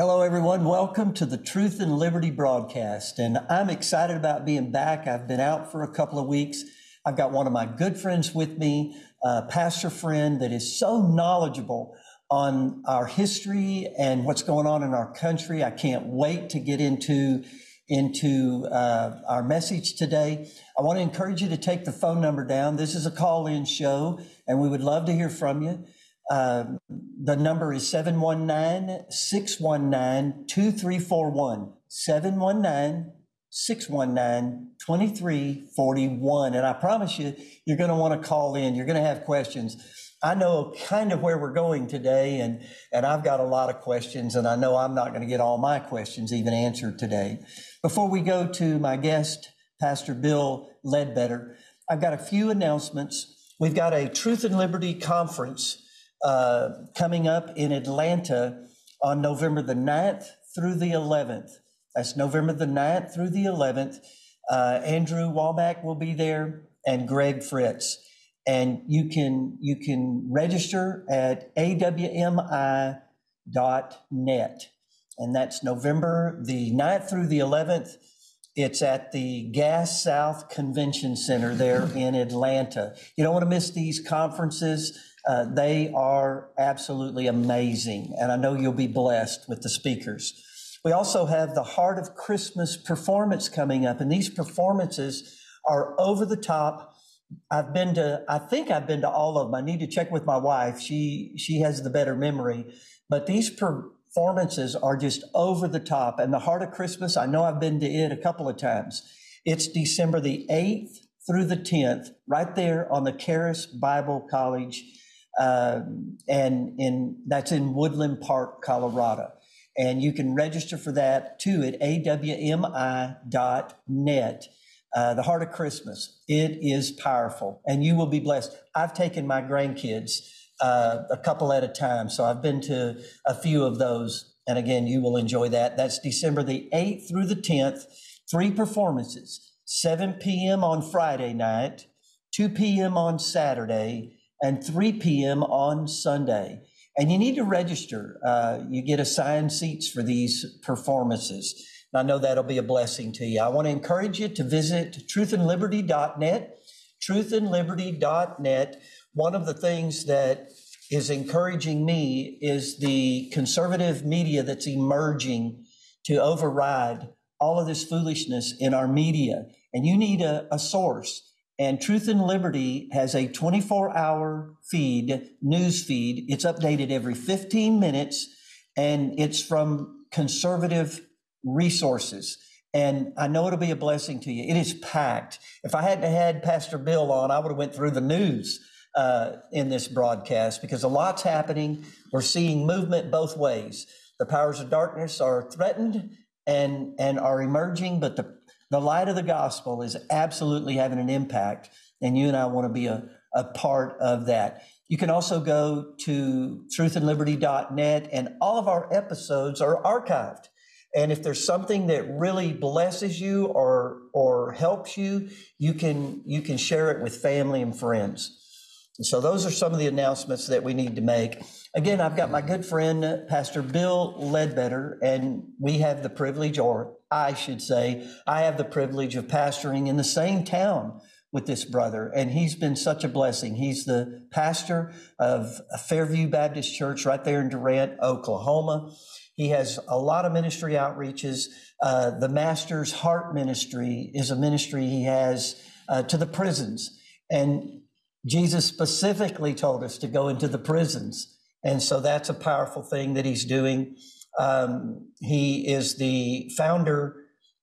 Hello, everyone. Welcome to the Truth and Liberty broadcast. And I'm excited about being back. I've been out for a couple of weeks. I've got one of my good friends with me, a pastor friend that is so knowledgeable on our history and what's going on in our country. I can't wait to get into into uh, our message today. I want to encourage you to take the phone number down. This is a call in show, and we would love to hear from you. Uh, the number is 719 619 2341. 719 619 2341. And I promise you, you're going to want to call in. You're going to have questions. I know kind of where we're going today, and, and I've got a lot of questions, and I know I'm not going to get all my questions even answered today. Before we go to my guest, Pastor Bill Ledbetter, I've got a few announcements. We've got a Truth and Liberty conference uh, coming up in Atlanta on November the 9th through the 11th. That's November the 9th through the 11th. Uh, Andrew Wommack will be there and Greg Fritz. And you can, you can register at awmi.net. And that's November the 9th through the 11th. It's at the Gas South Convention Center there in Atlanta. You don't want to miss these conferences. Uh, they are absolutely amazing, and I know you'll be blessed with the speakers. We also have the Heart of Christmas performance coming up, and these performances are over the top. I've been to, I think I've been to all of them. I need to check with my wife. She she has the better memory, but these performances are just over the top. And the Heart of Christmas, I know I've been to it a couple of times. It's December the eighth through the tenth, right there on the Charis Bible College um, and in that's in Woodland Park, Colorado. And you can register for that too at awmi.net. Uh, the Heart of Christmas. It is powerful, and you will be blessed. I've taken my grandkids uh, a couple at a time, so I've been to a few of those. And again, you will enjoy that. That's December the 8th through the 10th, three performances 7 p.m. on Friday night, 2 p.m. on Saturday, and 3 p.m. on Sunday. And you need to register. Uh, you get assigned seats for these performances. And I know that'll be a blessing to you. I want to encourage you to visit truthandliberty.net. Truthandliberty.net. One of the things that is encouraging me is the conservative media that's emerging to override all of this foolishness in our media. And you need a, a source. And Truth and Liberty has a 24 hour feed, news feed. It's updated every 15 minutes and it's from conservative resources. And I know it'll be a blessing to you. It is packed. If I hadn't had Pastor Bill on, I would have went through the news uh, in this broadcast because a lot's happening. We're seeing movement both ways. The powers of darkness are threatened and and are emerging, but the the light of the gospel is absolutely having an impact, and you and I want to be a, a part of that. You can also go to truthandliberty.net, and all of our episodes are archived. And if there's something that really blesses you or or helps you, you can you can share it with family and friends. So those are some of the announcements that we need to make. Again, I've got my good friend Pastor Bill Ledbetter, and we have the privilege, or I should say, I have the privilege of pastoring in the same town with this brother, and he's been such a blessing. He's the pastor of Fairview Baptist Church right there in Durant, Oklahoma. He has a lot of ministry outreaches. Uh, the Master's Heart Ministry is a ministry he has uh, to the prisons. And Jesus specifically told us to go into the prisons. And so that's a powerful thing that he's doing. Um, he is the founder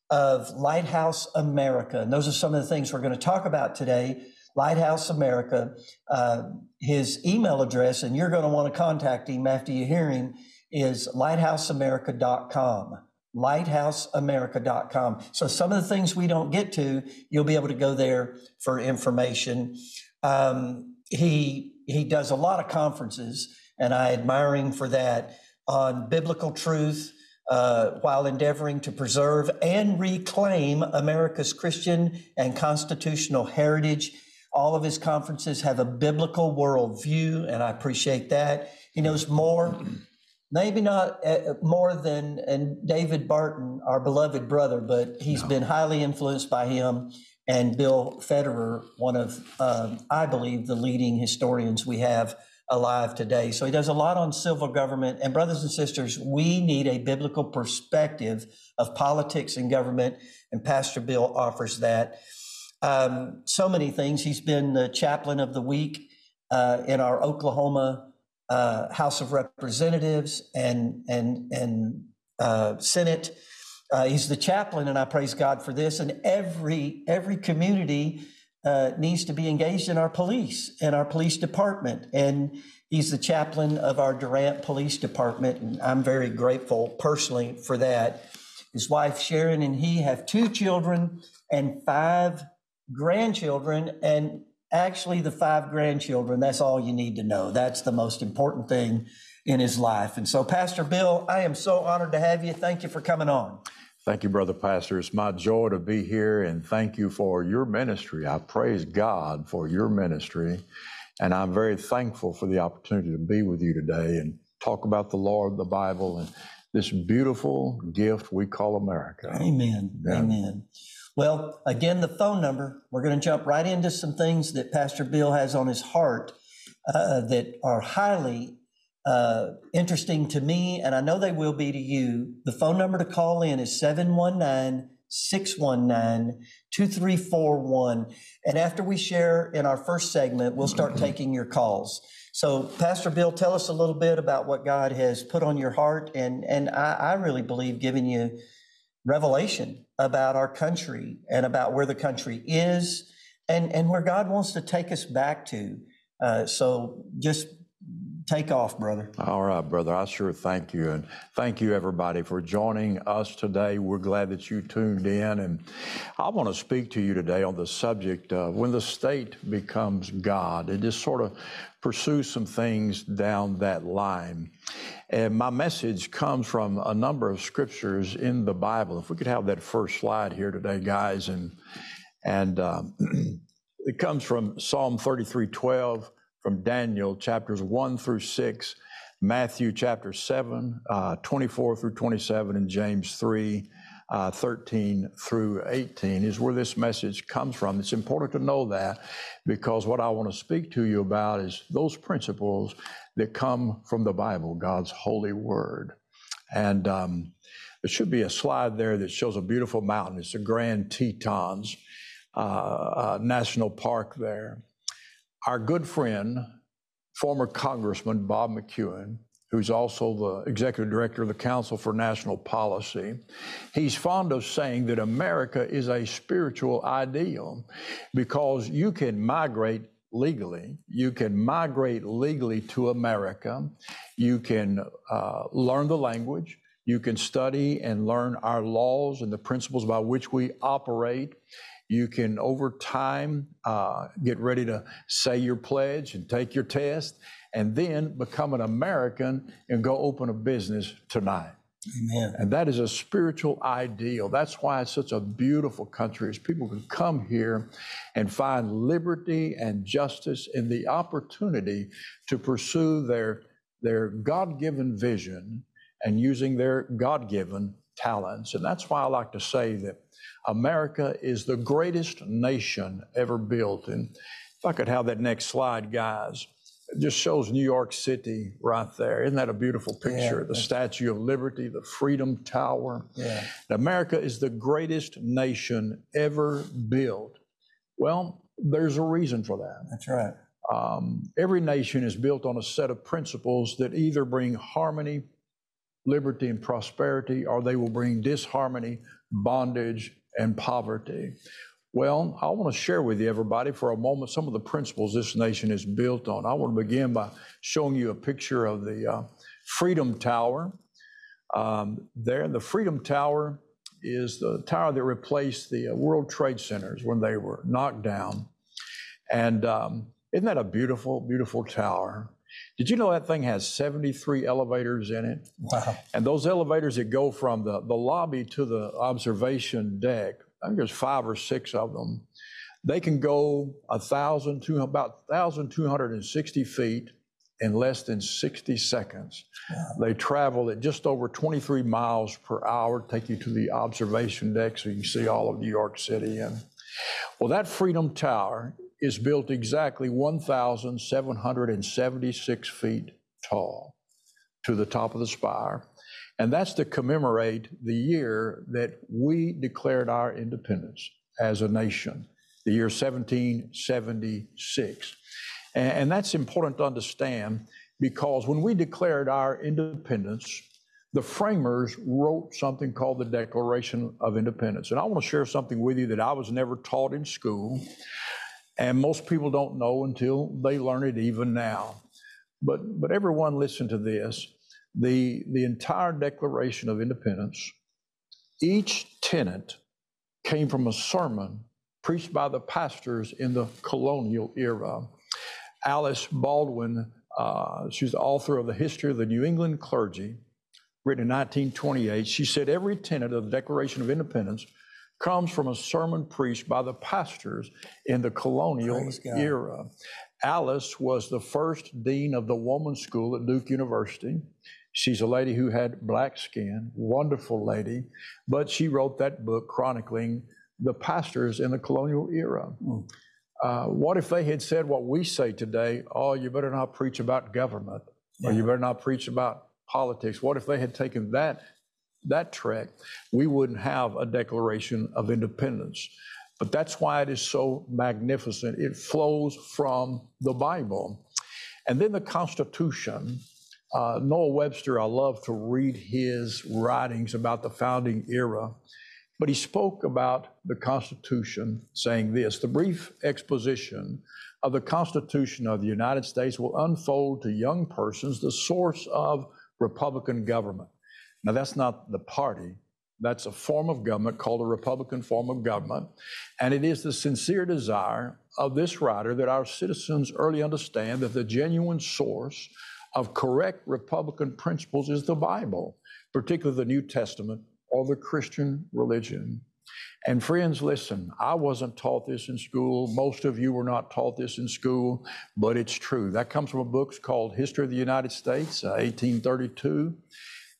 of Lighthouse America. And those are some of the things we're going to talk about today. Lighthouse America. Uh, his email address, and you're going to want to contact him after you hear him, is lighthouseamerica.com. Lighthouseamerica.com. So some of the things we don't get to, you'll be able to go there for information. Um, he he does a lot of conferences, and I admire him for that on biblical truth, uh, while endeavoring to preserve and reclaim America's Christian and constitutional heritage. All of his conferences have a biblical worldview, and I appreciate that. He knows more, maybe not uh, more than and David Barton, our beloved brother, but he's no. been highly influenced by him and Bill Federer, one of, um, I believe, the leading historians we have alive today. So he does a lot on civil government. And, brothers and sisters, we need a biblical perspective of politics and government, and Pastor Bill offers that. Um, so many things. He's been the chaplain of the week uh, in our Oklahoma uh, House of Representatives and and and uh, Senate. Uh, he's the chaplain, and I praise God for this. And every every community uh, needs to be engaged in our police and our police department. And he's the chaplain of our Durant Police Department, and I'm very grateful personally for that. His wife Sharon and he have two children and five grandchildren, and actually the five grandchildren. That's all you need to know. That's the most important thing in his life. And so, Pastor Bill, I am so honored to have you. Thank you for coming on. Thank you, Brother Pastor. It's my joy to be here and thank you for your ministry. I praise God for your ministry. And I'm very thankful for the opportunity to be with you today and talk about the Lord, the Bible, and this beautiful gift we call America. Amen. Yeah. Amen. Well, again, the phone number, we're going to jump right into some things that Pastor Bill has on his heart uh, that are highly uh, interesting to me, and I know they will be to you. The phone number to call in is 719 619 2341. And after we share in our first segment, we'll start taking your calls. So, Pastor Bill, tell us a little bit about what God has put on your heart, and, and I, I really believe giving you revelation about our country and about where the country is and, and where God wants to take us back to. Uh, so, just take off, brother. All right, brother. I sure thank you. And thank you, everybody, for joining us today. We're glad that you tuned in. And I want to speak to you today on the subject of when the state becomes God. It just sort of pursue some things down that line. And my message comes from a number of scriptures in the Bible. If we could have that first slide here today, guys. And, and um, it comes from Psalm 33 12 from Daniel chapters 1 through 6, Matthew chapter 7, uh, 24 through 27, and James 3, uh, 13 through 18 is where this message comes from. It's important to know that because what I want to speak to you about is those principles that come from the Bible, God's holy word. And um, there should be a slide there that shows a beautiful mountain. It's the Grand Tetons uh, uh, National Park there our good friend, former Congressman Bob McEwen, who's also the executive director of the Council for National Policy, he's fond of saying that America is a spiritual ideal because you can migrate legally. You can migrate legally to America. You can uh, learn the language. You can study and learn our laws and the principles by which we operate. You can, over time, uh, get ready to say your pledge and take your test, and then become an American and go open a business tonight. Amen. And that is a spiritual ideal. That's why it's such a beautiful country, is people can come here and find liberty and justice and the opportunity to pursue their, their God-given vision and using their God-given talents. And that's why I like to say that America is the greatest nation ever built. And if I could have that next slide, guys, it just shows New York City right there. Isn't that a beautiful picture? Yeah, the Statue of Liberty, the Freedom Tower. Yeah. America is the greatest nation ever built. Well, there's a reason for that. That's right. Um, every nation is built on a set of principles that either bring harmony, liberty, and prosperity, or they will bring disharmony, bondage, and poverty. Well, I want to share with you, everybody, for a moment, some of the principles this nation is built on. I want to begin by showing you a picture of the uh, Freedom Tower. Um, there, the Freedom Tower is the tower that replaced the uh, World Trade Centers when they were knocked down. And um, isn't that a beautiful, beautiful tower? Did you know that thing has 73 elevators in it? Wow. And those elevators that go from the, the lobby to the observation deck, I think there's five or six of them. They can go a thousand, two, about 1,260 feet in less than 60 seconds. They travel at just over 23 miles per hour, take you to the observation deck so you can see all of New York City. And well, that Freedom Tower is built exactly 1,776 feet tall to the top of the spire. And that's to commemorate the year that we declared our independence as a nation, the year 1776. And, that's important to understand because when we declared our independence, the framers wrote something called the Declaration of Independence. And I want to share something with you that I was never taught in school, and most people don't know until they learn it even now. But, but everyone listen to this. The, the entire Declaration of Independence, each tenet came from a sermon preached by the pastors in the colonial era. Alice Baldwin, uh, she's the author of The History of the New England Clergy, written in 1928. She said every tenet of the Declaration of Independence comes from a sermon preached by the pastors in the colonial era. Alice was the first dean of the woman's school at Duke University. She's a lady who had black skin, wonderful lady, but she wrote that book chronicling the pastors in the colonial era. Mm. Uh, what if they had said what we say today? Oh, you better not preach about government, yeah. or you better not preach about politics. What if they had taken that that track? We wouldn't have a Declaration of Independence. But that's why it is so magnificent. It flows from the Bible. And then the Constitution. Uh, Noah Webster, I love to read his writings about the founding era. But he spoke about the Constitution, saying this The brief exposition of the Constitution of the United States will unfold to young persons the source of Republican government. Now, that's not the party, that's a form of government called a Republican form of government. And it is the sincere desire of this writer that our citizens early understand that the genuine source of correct Republican principles is the Bible, particularly the New Testament or the Christian religion. And friends, listen, I wasn't taught this in school. Most of you were not taught this in school, but it's true. That comes from a book called History of the United States, uh, 1832.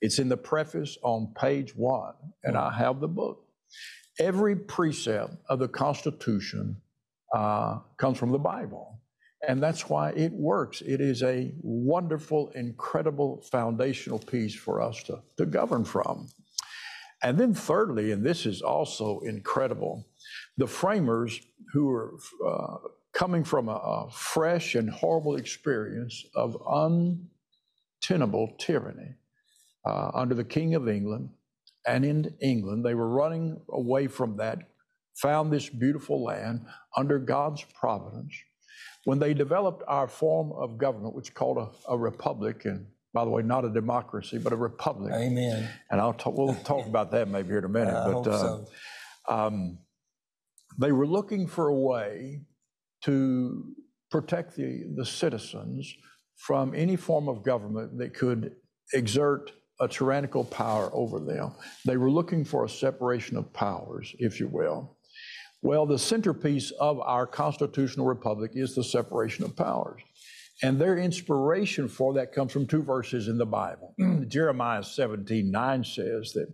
It's in the preface on page one, and I have the book. Every precept of the Constitution uh, comes from the Bible. And that's why it works. It is a wonderful, incredible foundational piece for us to, to govern from. And then, thirdly, and this is also incredible, the framers who are uh, coming from a, a, fresh and horrible experience of untenable tyranny uh, under the King of England and in England, they were running away from that, found this beautiful land under God's providence. When they developed our form of government, which is called a, a republic, and by the way, not a democracy, but a republic. Amen. And I'll talk, we'll talk about that maybe here in a minute. I but uh, so. um, they were looking for a way to protect the, the citizens from any form of government that could exert a tyrannical power over them. They were looking for a separation of powers, if you will. Well, the centerpiece of our constitutional republic is the separation of powers. And their inspiration for that comes from two verses in the Bible. Jeremiah 17 9 says that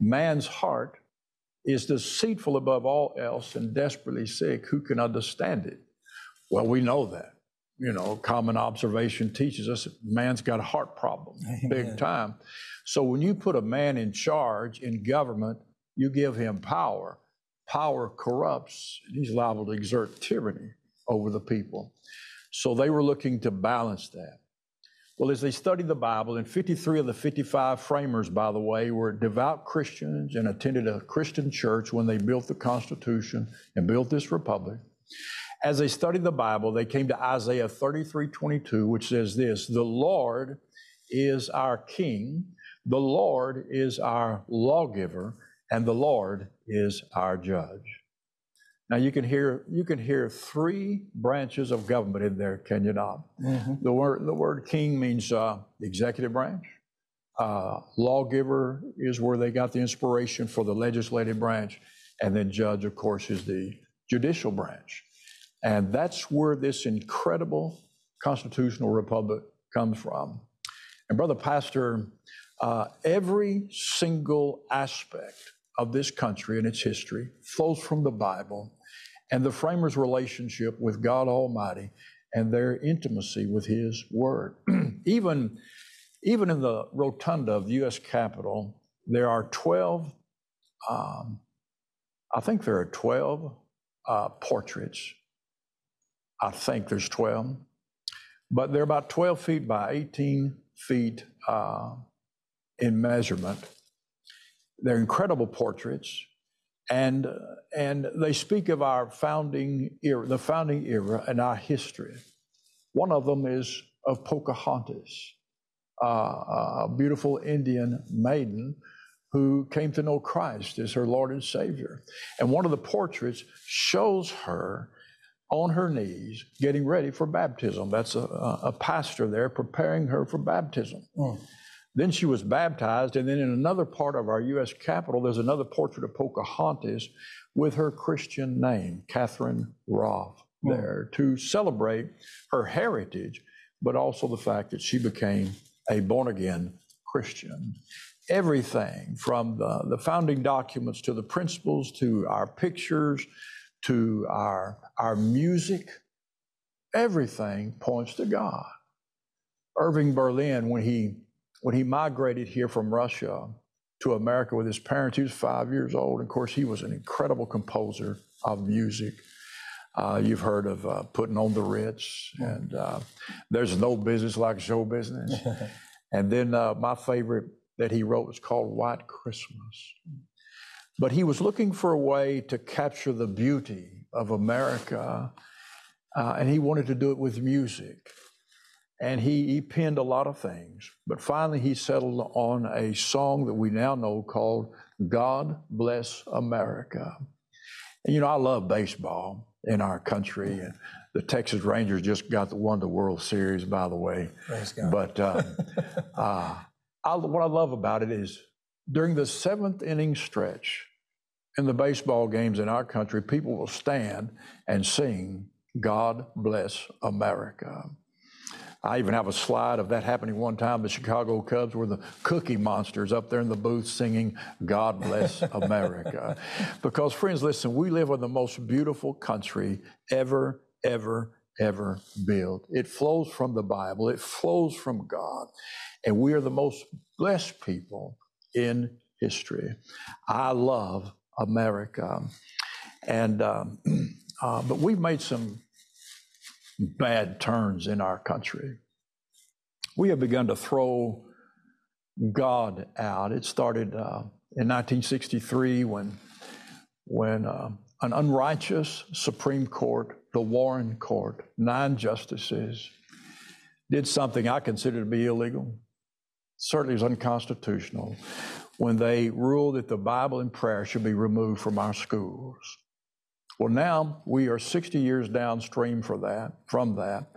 man's heart is deceitful above all else and desperately sick. Who can understand it? Well, we know that. You know, common observation teaches us man's got a heart problem, Amen. big time. So when you put a man in charge in government, you give him power. Power corrupts, he's liable to exert tyranny over the people. So they were looking to balance that. Well, as they studied the Bible, and 53 of the 55 framers, by the way, were devout Christians and attended a Christian church when they built the Constitution and built this republic. As they studied the Bible, they came to Isaiah 33 22, which says this The Lord is our King, the Lord is our lawgiver, and the Lord is our judge. Now you can hear you can hear three branches of government in there, can you not? Mm-hmm. The word the word king means uh, executive branch. Uh, lawgiver is where they got the inspiration for the legislative branch, and then judge, of course, is the judicial branch, and that's where this incredible constitutional republic comes from. And brother pastor, uh, every single aspect of this country and its history flows from the Bible and the framers' relationship with God Almighty and their intimacy with His Word. even, even in the rotunda of the U.S. Capitol, there are 12, um, I think there are 12 uh, portraits. I think there's 12, but they're about 12 feet by 18 feet uh, in measurement. They're incredible portraits and and they speak of our founding era, the founding era, and our history. One of them is of Pocahontas, uh, a beautiful Indian maiden who came to know Christ as her Lord and Savior. And one of the portraits shows her on her knees getting ready for baptism. That's a, a pastor there preparing her for baptism. Mm. Then she was baptized, and then in another part of our U.S. Capitol, there's another portrait of Pocahontas with her Christian name, Catherine Roth, hmm. there to celebrate her heritage, but also the fact that she became a born again Christian. Everything from the, the founding documents to the principles to our pictures to our, our music, everything points to God. Irving Berlin, when he when he migrated here from Russia to America with his parents, he was five years old. Of course, he was an incredible composer of music. Uh, you've heard of uh, putting on the Ritz, and uh, there's no business like show business. and then uh, my favorite that he wrote was called White Christmas. But he was looking for a way to capture the beauty of America, uh, and he wanted to do it with music. And he, he penned a lot of things, but finally he settled on a song that we now know called God Bless America. And you know, I love baseball in our country. And the Texas Rangers just got the, won the World Series, by the way. But um, uh, I, what I love about it is during the seventh inning stretch in the baseball games in our country, people will stand and sing, God Bless America. I even have a slide of that happening one time. The Chicago Cubs were the Cookie Monsters up there in the booth singing "God Bless America," because friends, listen, we live in the most beautiful country ever, ever, ever built. It flows from the Bible. It flows from God, and we are the most blessed people in history. I love America, and um, uh, but we've made some bad turns in our country. We have begun to throw God out. It started uh, in 1963 when, when uh, an unrighteous Supreme Court, the Warren Court, nine justices, did something I consider to be illegal. Certainly is unconstitutional when they ruled that the Bible and prayer should be removed from our schools. Well, now we are 60 years downstream for that, from that,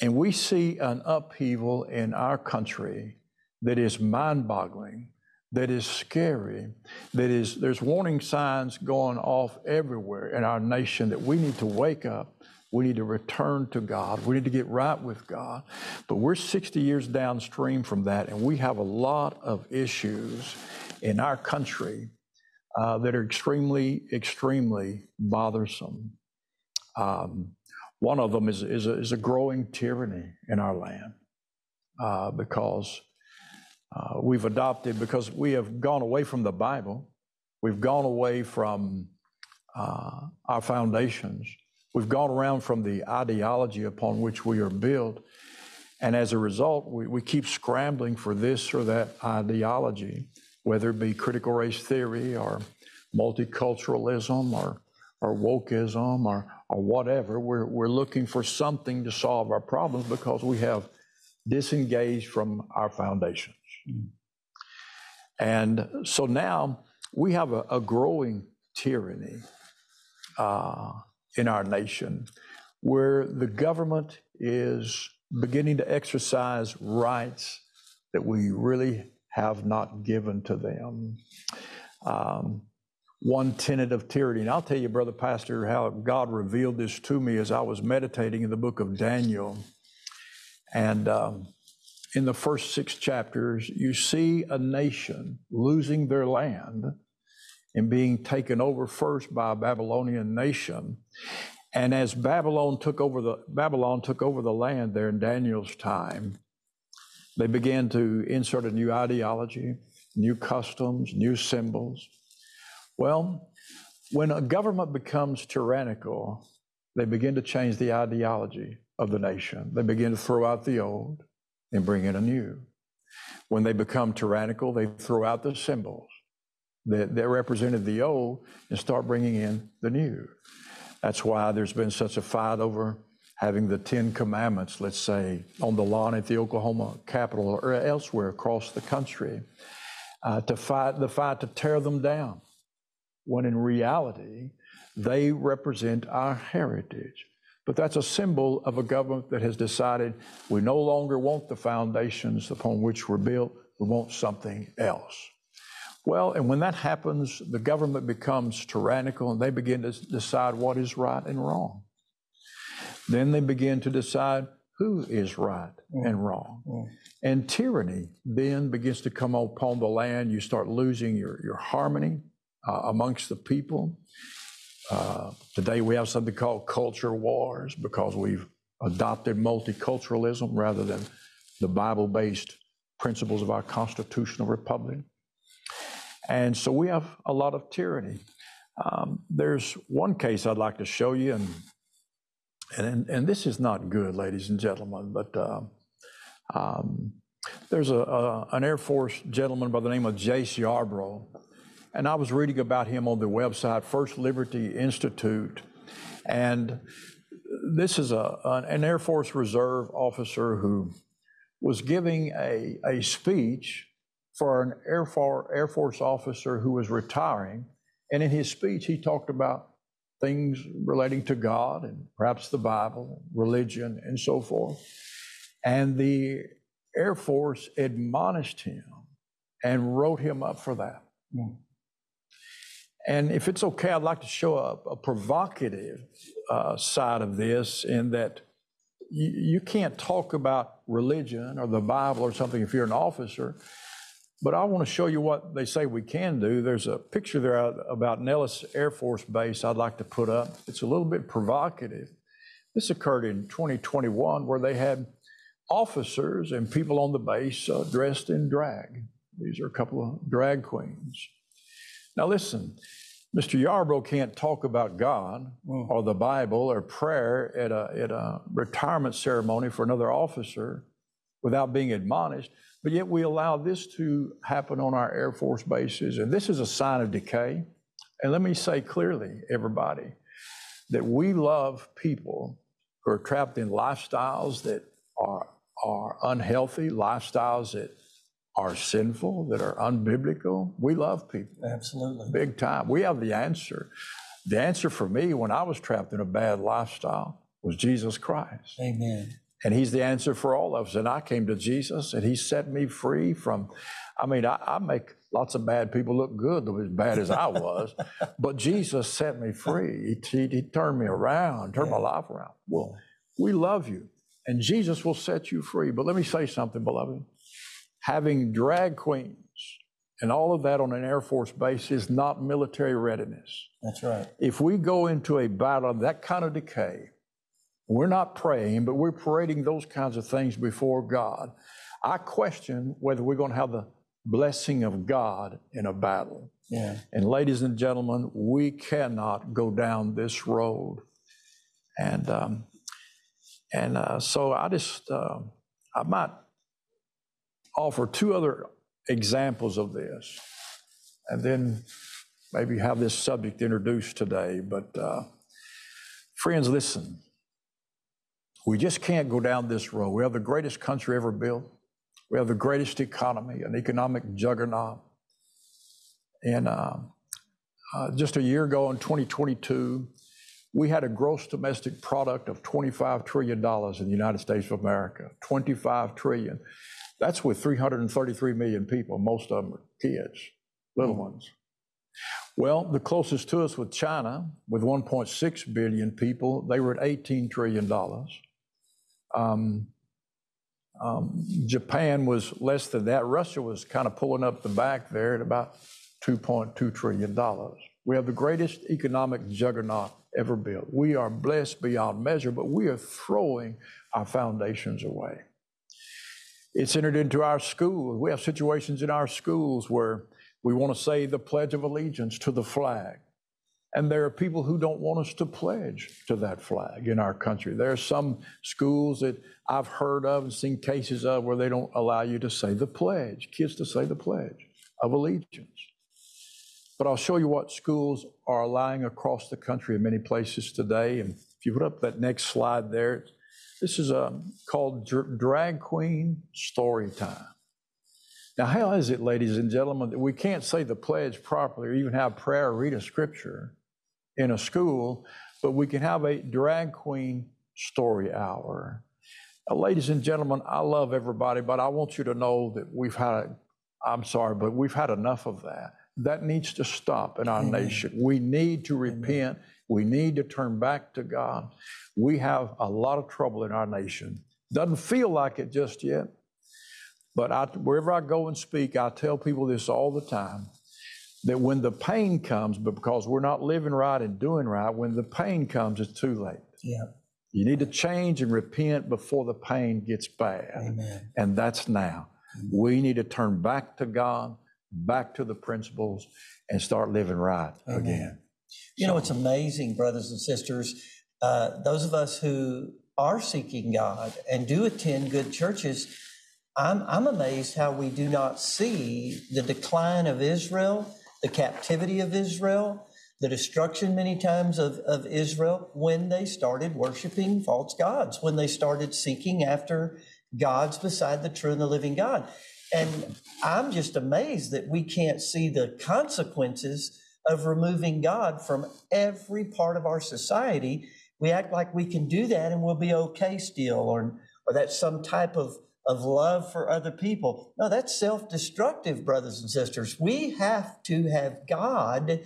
and we see an upheaval in our country that is mind-boggling, that is scary, that is there's warning signs going off everywhere in our nation that we need to wake up. We need to return to God. We need to get right with God. But we're 60 years downstream from that, and we have a lot of issues in our country uh, that are extremely, extremely bothersome. Um, one of them is, is, a, is a growing tyranny in our land uh, because uh, we've adopted, because we have gone away from the Bible, we've gone away from uh, our foundations, we've gone around from the ideology upon which we are built, And as a result, we, we keep scrambling for this or that ideology, whether it be critical race theory or multiculturalism or, or wokeism or, or whatever. We're, we're looking for something to solve our problems because we have disengaged from our foundations. And so now we have a, a growing tyranny uh, in our nation where the government is beginning to exercise rights that we really have not given to them. Um, one tenet of tyranny. And I'll tell you, Brother Pastor, how God revealed this to me as I was meditating in the book of Daniel. And um, in the first six chapters, you see a nation losing their land and being taken over first by a Babylonian nation. And as Babylon took over the Babylon took over the land there in Daniel's time, they began to insert a new ideology, new customs, new symbols. Well, when a government becomes tyrannical, they begin to change the ideology of the nation. They begin to throw out the old and bring in a new. When they become tyrannical, they throw out the symbols that, that represented the old and start bringing in the new. That's why there's been such a fight over having the Ten Commandments, let's say, on the lawn at the Oklahoma Capitol or elsewhere across the country, uh, to fight the fight to tear them down, when in reality, they represent our heritage. But that's a symbol of a government that has decided we no longer want the foundations upon which we're built, we want something else. Well, and when that happens, the government becomes tyrannical and they begin to decide what is right and wrong. Then they begin to decide who is right mm. and wrong. Mm. And tyranny then begins to come upon the land. You start losing your, your harmony uh, amongst the people. Uh, today we have something called culture wars because we've adopted multiculturalism rather than the Bible based principles of our constitutional republic. And so we have a lot of tyranny. Um, there's one case I'd like to show you, and and and this is not good, ladies and gentlemen. But uh, um, there's a, a, an Air Force gentleman by the name of Jace Yarbrough, and I was reading about him on the website First Liberty Institute, and this is a an Air Force Reserve officer who was giving a, a speech for an Air Force, Air Force officer who was retiring. And in his speech, he talked about things relating to God and perhaps the Bible, religion, and so forth. And the Air Force admonished him and wrote him up for that. Mm. And if it's okay, I'd like to show a, a provocative uh, side of this in that you, you can't talk about religion or the Bible or something if you're an officer but I want to show you what they say we can do. There's a picture there about Nellis Air Force Base I'd like to put up. It's a little bit provocative. This occurred in 2021 where they had officers and people on the base uh, dressed in drag. These are a couple of drag queens. Now, listen, Mr. Yarbrough can't talk about God mm. or the Bible or prayer at a, at a retirement ceremony for another officer without being admonished. But yet we allow this to happen on our Air Force bases. And this is a sign of decay. And let me say clearly, everybody, that we love people who are trapped in lifestyles that are, are unhealthy, lifestyles that are sinful, that are unbiblical. We love people. Absolutely. Big time. We have the answer. The answer for me when I was trapped in a bad lifestyle was Jesus Christ. Amen. And he's the answer for all of us. And I came to Jesus and he set me free from, I mean, I, I make lots of bad people look good, as bad as I was. but Jesus set me free. He, he, he turned me around, turned yeah. my life around. Well, we love you and Jesus will set you free. But let me say something, beloved. Having drag queens and all of that on an Air Force base is not military readiness. That's right. If we go into a battle of that kind of decay, we're not praying, but we're parading those kinds of things before God. I question whether we're going to have the blessing of God in a battle. Yeah. And ladies and gentlemen, we cannot go down this road. And um, and uh, so I just uh, I might offer two other examples of this, and then maybe have this subject introduced today. But uh, friends, listen. We just can't go down this road. We have the greatest country ever built. We have the greatest economy, an economic juggernaut. And uh, uh, just a year ago in 2022, we had a gross domestic product of $25 trillion in the United States of America. 25 trillion. That's with 333 million people. Most of them are kids, little mm. ones. Well, the closest to us with China, with 1.6 billion people, they were at $18 trillion. Um, um, Japan was less than that. Russia was kind of pulling up the back there at about $2.2 trillion. We have the greatest economic juggernaut ever built. We are blessed beyond measure, but we are throwing our foundations away. It's entered into our schools. We have situations in our schools where we want to say the Pledge of Allegiance to the flag. And there are people who don't want us to pledge to that flag in our country. There are some schools that I've heard of and seen cases of where they don't allow you to say the pledge, kids to say the pledge of allegiance. But I'll show you what schools are allowing across the country in many places today. And if you put up that next slide there, this is um, called Drag Queen Story Time. Now, how is it, ladies and gentlemen, that we can't say the pledge properly or even have prayer or read a scripture in a school, but we can have a drag queen story hour? Now, ladies and gentlemen, I love everybody, but I want you to know that we've had, I'm sorry, but we've had enough of that. That needs to stop in our Amen. nation. We need to repent. Amen. We need to turn back to God. We have a lot of trouble in our nation. Doesn't feel like it just yet, but I, wherever I go and speak, I tell people this all the time that when the pain comes, but because we're not living right and doing right, when the pain comes, it's too late. Yeah. You need to change and repent before the pain gets bad. Amen. And that's now. Amen. We need to turn back to God back to the principles and start living right Amen. again. You so. know, it's amazing, brothers and sisters. Uh, those of us who are seeking God and do attend good churches, I'm, I'm amazed how we do not see the decline of Israel, the captivity of Israel, the destruction many times of, of Israel when they started worshiping false gods, when they started seeking after gods beside the true and the living God. And I'm just amazed that we can't see the consequences of removing God from every part of our society. We act like we can do that and we'll be okay still, or, or that's some type of, of love for other people. No, that's self destructive, brothers and sisters. We have to have God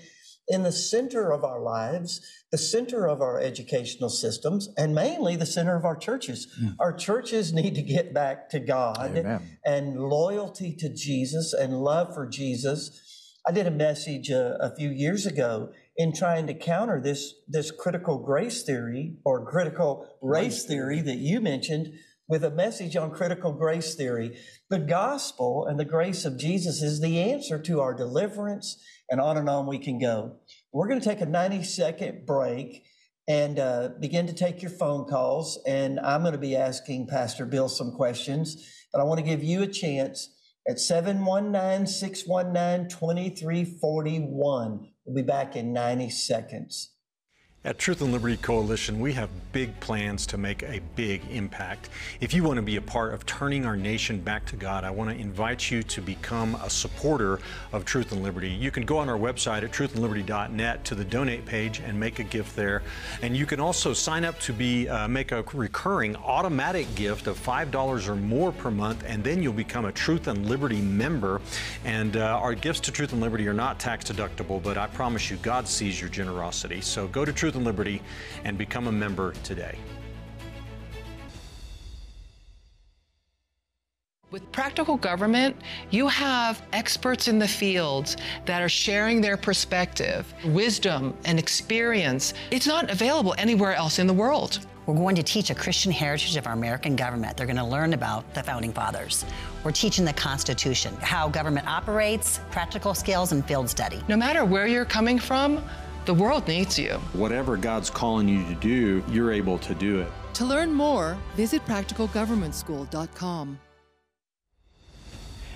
in the center of our lives, the center of our educational systems, and mainly the center of our churches. Mm. Our churches need to get back to God Amen. and loyalty to Jesus and love for Jesus. I did a message a, a few years ago in trying to counter this, this critical grace theory or critical race theory that you mentioned with a message on critical grace theory. The gospel and the grace of Jesus is the answer to our deliverance and on and on we can go. We're going to take a 90 second break and uh, begin to take your phone calls. And I'm going to be asking Pastor Bill some questions, but I want to give you a chance at 719 619 2341. We'll be back in 90 seconds. At Truth and Liberty Coalition, we have big plans to make a big impact. If you want to be a part of turning our nation back to God, I want to invite you to become a supporter of Truth and Liberty. You can go on our website at truthandliberty.net to the donate page and make a gift there. And you can also sign up to be uh, make a recurring automatic gift of $5 or more per month, and then you'll become a Truth and Liberty member. And uh, our gifts to Truth and Liberty are not tax deductible, but I promise you, God sees your generosity. So go to Truth Truth and Liberty and become a member today. With practical government, you have experts in the fields that are sharing their perspective, wisdom, and experience. It's not available anywhere else in the world. We're going to teach a Christian heritage of our American government. They're going to learn about the founding fathers. We're teaching the Constitution, how government operates, practical skills, and field study. No matter where you're coming from, the world needs you. Whatever God's calling you to do, you're able to do it. To learn more, visit practicalgovernmentschool.com.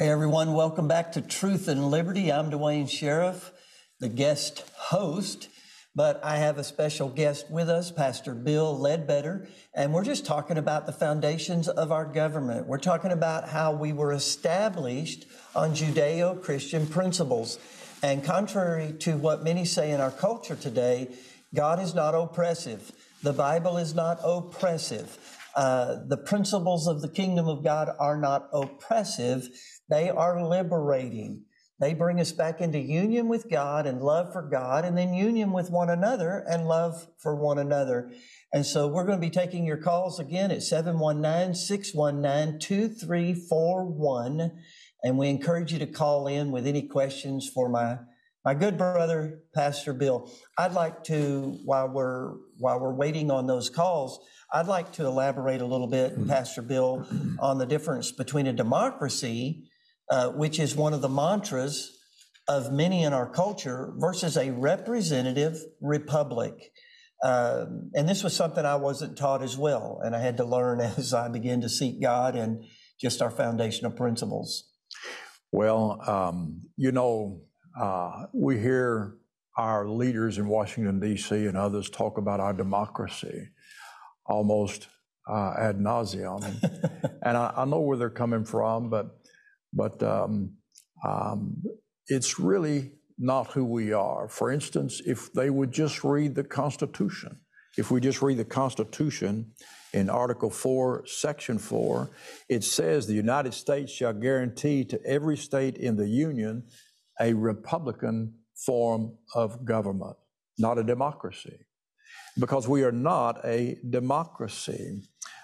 Hey everyone, welcome back to Truth and Liberty. I'm Duane Sheriff, the guest host, but I have a special guest with us, Pastor Bill Ledbetter, and we're just talking about the foundations of our government. We're talking about how we were established on Judeo Christian principles. And contrary to what many say in our culture today, God is not oppressive. The Bible is not oppressive. Uh, the principles of the kingdom of God are not oppressive. They are liberating. They bring us back into union with God and love for God, and then union with one another and love for one another. And so we're going to be taking your calls again at 719 619 2341. And we encourage you to call in with any questions for my my good brother pastor bill i'd like to while we're while we're waiting on those calls i'd like to elaborate a little bit mm-hmm. pastor bill on the difference between a democracy uh, which is one of the mantras of many in our culture, versus a representative republic. Um, and this was something I wasn't taught as well, and I had to learn as I began to seek God and just our foundational principles. Well, um, you know, uh, we hear our leaders in Washington, D.C., and others talk about our democracy almost uh, ad nauseum. and I, I know where they're coming from, but but um, um, it's really not who we are. For instance, if they would just read the Constitution, if we just read the Constitution in Article 4, Section 4, it says the United States shall guarantee to every state in the Union a Republican form of government, not a democracy. Because we are not a democracy.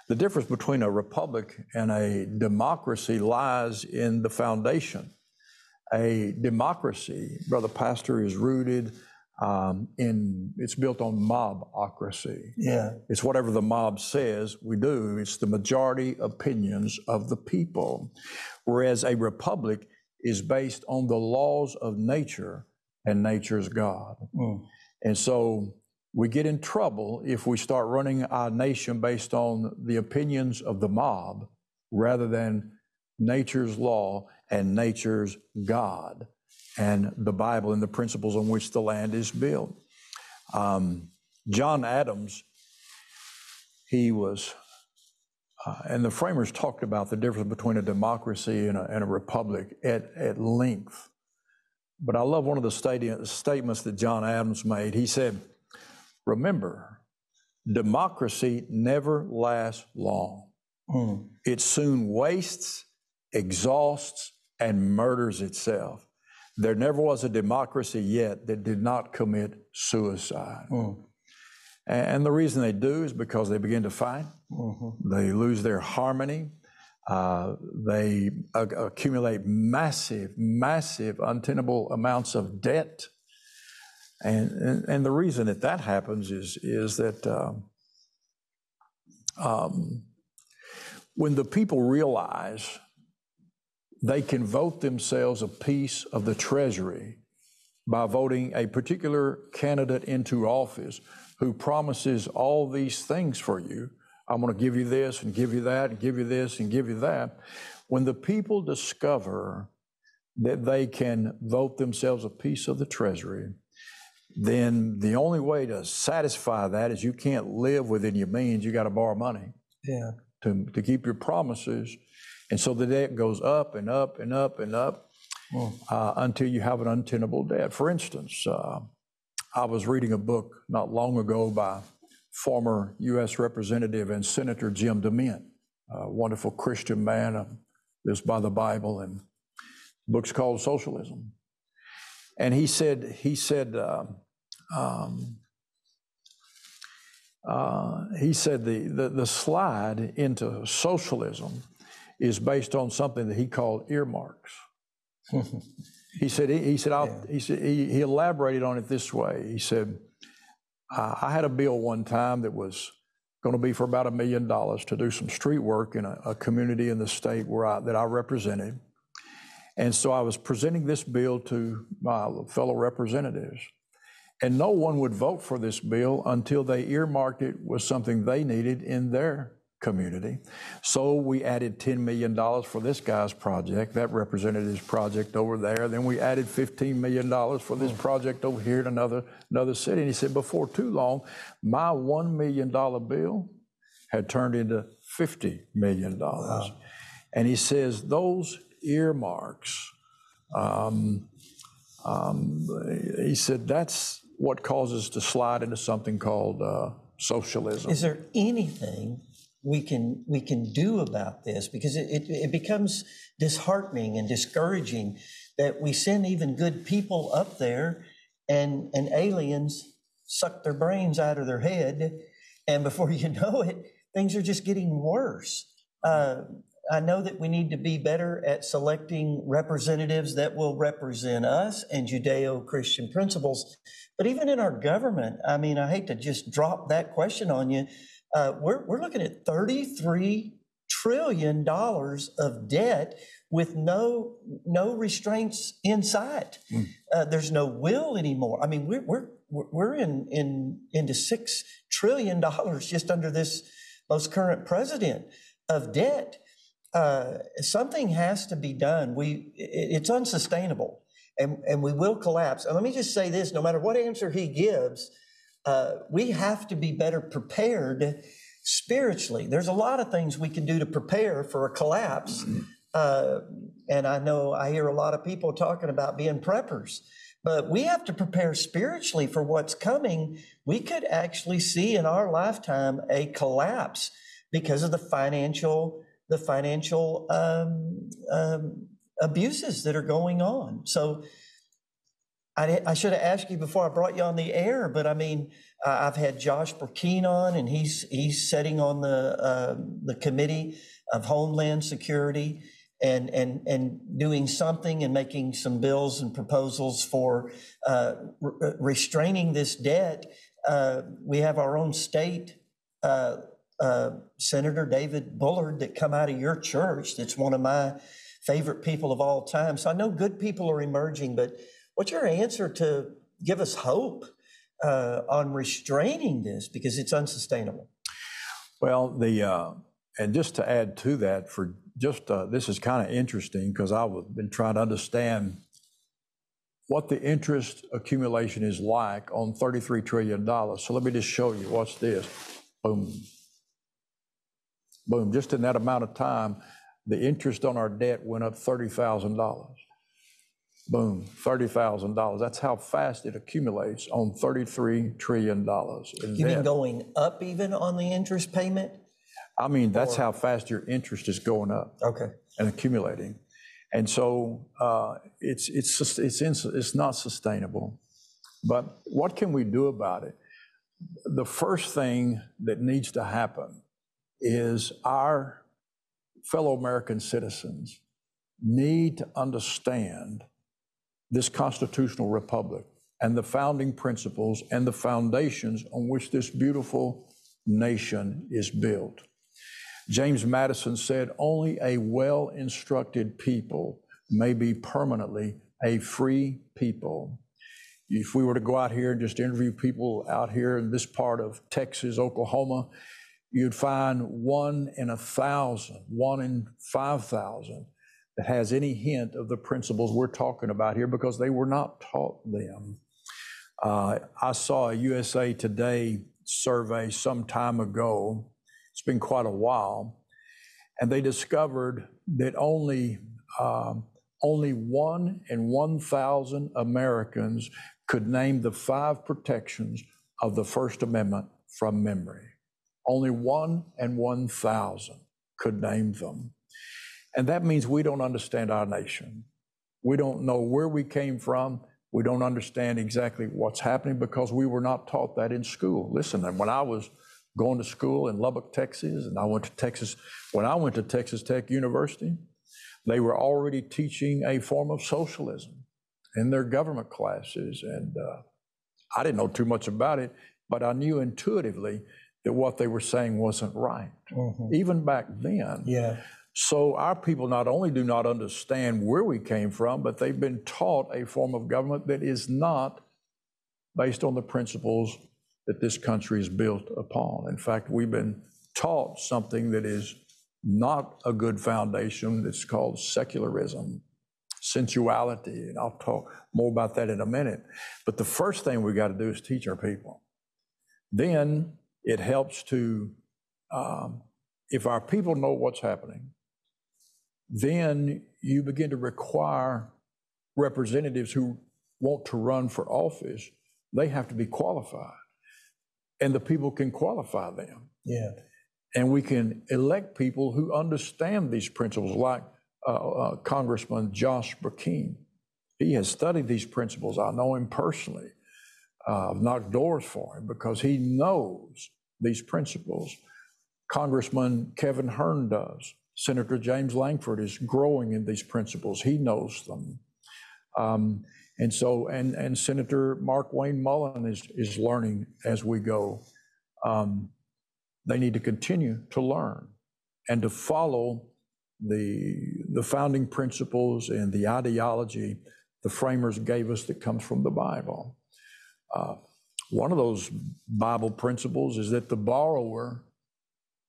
The difference between a republic and a democracy lies in the foundation. A democracy, Brother Pastor, is rooted um, in, it's built on mobocracy. Yeah. It's whatever the mob says we do, it's the majority opinions of the people. Whereas a republic is based on the laws of nature and nature's God. Mm. And so we get in trouble if we start running our nation based on the opinions of the mob rather than nature's law and nature's God and the Bible and the principles on which the land is built. Um, John Adams, he was, uh, and the framers talked about the difference between a democracy and a, and a republic at, at length. But I love one of the statements that John Adams made. He said, Remember, democracy never lasts long. Mm. It soon wastes, exhausts, and murders itself. There never was a democracy yet that did not commit suicide. Mm. And the reason they do is because they begin to fight, Mm-hmm. they lose their harmony, uh, they uh, accumulate massive, massive, untenable amounts of debt. And, and, and the reason that that happens is, is that um, um, when the people realize they can vote themselves a piece of the treasury by voting a particular candidate into office who promises all these things for you. I'm going to give you this and give you that and give you this and give you that. When the people discover that they can vote themselves a piece of the treasury, then the only way to satisfy that is you can't live within your means. You got to borrow money Yeah. to, to keep your promises. And so the debt goes up and up and up and up uh, until you have an untenable debt. For instance, uh, I was reading a book not long ago by former U.S. Representative and Senator Jim DeMint, a wonderful Christian man, uh, lives by the Bible, and the book's called Socialism. And he said, he said, uh, um, uh, he said the, the, the slide into socialism is based on something that he called earmarks. he said, he, he said, I'll, he, said he, he elaborated on it this way. He said, I had a bill one time that was going to be for about a million dollars to do some street work in a, a community in the state where I, that I represented. And so I was presenting this bill to my fellow representatives. And no one would vote for this bill until they earmarked it was something they needed in their community. So we added $10 million for this guy's project. That represented his project over there. Then we added $15 million for this project over here in another, another city. And he said, before too long, my $1 million bill had turned into $50 million. Wow. And he says, those earmarks, um, um, he said, that's what causes to slide into something called uh, socialism. Is there anything we can we can do about this? Because it, it, it becomes disheartening and discouraging that we send even good people up there and and aliens suck their brains out of their head, and before you know it, things are just getting worse. Uh, I know that we need to be better at selecting representatives that will represent us and Judeo Christian principles. But even in our government, I mean, I hate to just drop that question on you. Uh, we're, we're looking at $33 trillion of debt with no no restraints in sight. Mm. Uh, there's no will anymore. I mean, we're we're we're in in into six trillion dollars just under this most current president of debt. Uh, something has to be done. We it, it's unsustainable and, and we will collapse. And let me just say this no matter what answer he gives, uh, we have to be better prepared spiritually. There's a lot of things we can do to prepare for a collapse. Uh, and I know I hear a lot of people talking about being preppers, but we have to prepare spiritually for what's coming. We could actually see in our lifetime a collapse because of the financial the financial um, um, abuses that are going on. So I, I, should have asked you before I brought you on the air, but I mean, uh, I've had Josh Brecheen on, and he's he's sitting on the uh, the committee of Homeland Security and and and doing something and making some bills and proposals for uh, re- restraining this debt. Uh, we have our own state. Uh, Senator David Bullard that come out of your church. That's one of my favorite people of all time. So I know good people are emerging, but what's your answer to give us hope uh, on restraining this because it's unsustainable? Well, the uh, and just to add to that, for just uh, this is kind of interesting because I've been trying to understand what the interest accumulation is like on $33 trillion. So let me just show you. Watch this. Boom. Boom. Just in that amount of time, the interest on our debt went up $30,000. Boom, $30,000. That's how fast it accumulates on $33 trillion. In you debt. mean going up even on the interest payment? I mean, that's or? how fast your interest is going up. Okay. And accumulating. And so uh, it's, it's, it's, it's not sustainable. But what can we do about it? The first thing that needs to happen is our fellow American citizens need to understand this constitutional republic and the founding principles and the foundations on which this beautiful nation is built. James Madison said, Only a well instructed people may be permanently a free people. If we were to go out here and just interview people out here in this part of Texas, Oklahoma, you'd find one in a thousand, one in 5,000 that has any hint of the principles we're talking about here because they were not taught them. Uh, I saw a USA Today survey some time ago. It's been quite a while. And they discovered that only, um, only one in 1,000 Americans could name the five protections of the First Amendment from memory. Only one and 1,000 could name them. And that means we don't understand our nation. We don't know where we came from. We don't understand exactly what's happening because we were not taught that in school. Listen, when I was going to school in Lubbock, Texas, and I went to Texas. When I went to Texas Tech University, they were already teaching a form of socialism in their government classes. And uh, I didn't know too much about it, but I knew intuitively that what they were saying wasn't right, mm-hmm. even back then. Yeah. So our people not only do not understand where we came from, but they've been taught a form of government that is not based on the principles that this country is built upon. In fact, we've been taught something that is not a good foundation. that's called secularism, sensuality, and I'll talk more about that in a minute. But the first thing we got to do is teach our people. Then it helps to, um, if our people know what's happening, then you begin to require representatives who want to run for office, they have to be qualified. And the people can qualify them. Yeah. And we can elect people who understand these principles, like uh, uh, Congressman Josh Brecheen. He has studied these principles. I know him personally. Uh, I've knocked doors for him because he knows these principles. Congressman Kevin Hern does. Senator James Lankford is growing in these principles. He knows them. Um, and so, and, and Senator Markwayne Mullin is, is learning as we go. Um, they need to continue to learn and to follow the, the founding principles and the ideology the framers gave us that comes from the Bible. Uh, one of those Bible principles is that the borrower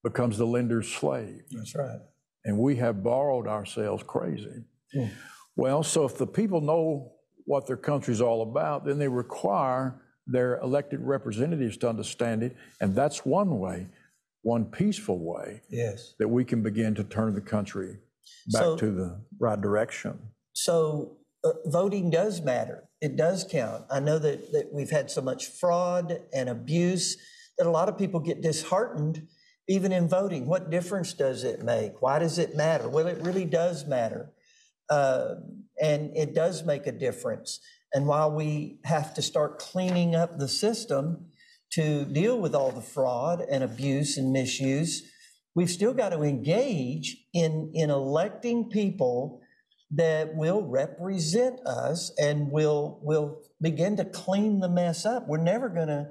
becomes the lender's slave. That's right. And we have borrowed ourselves crazy. Hmm. Well, so if the people know what their country's all about, then they require their elected representatives to understand it. And that's one way one peaceful way yes. that we can begin to turn the country back so, to the right direction. So uh, voting does matter. It does count. I know that, that we've had so much fraud and abuse that a lot of people get disheartened even in voting. What difference does it make? Why does it matter? Well, it really does matter. Uh, and it does make a difference. And while we have to start cleaning up the system, to deal with all the fraud and abuse and misuse, we've still got to engage in, in electing people that will represent us and will, will begin to clean the mess up. We're never going to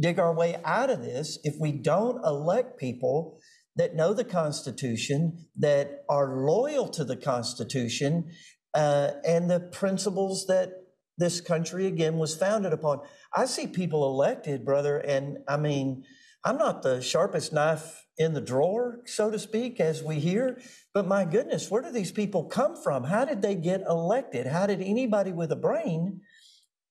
dig our way out of this if we don't elect people that know the Constitution, that are loyal to the Constitution, uh, and the principles that this country again was founded upon. I see people elected, brother, and I mean, I'm not the sharpest knife in the drawer, so to speak, as we hear, but my goodness, where do these people come from? How did they get elected? How did anybody with a brain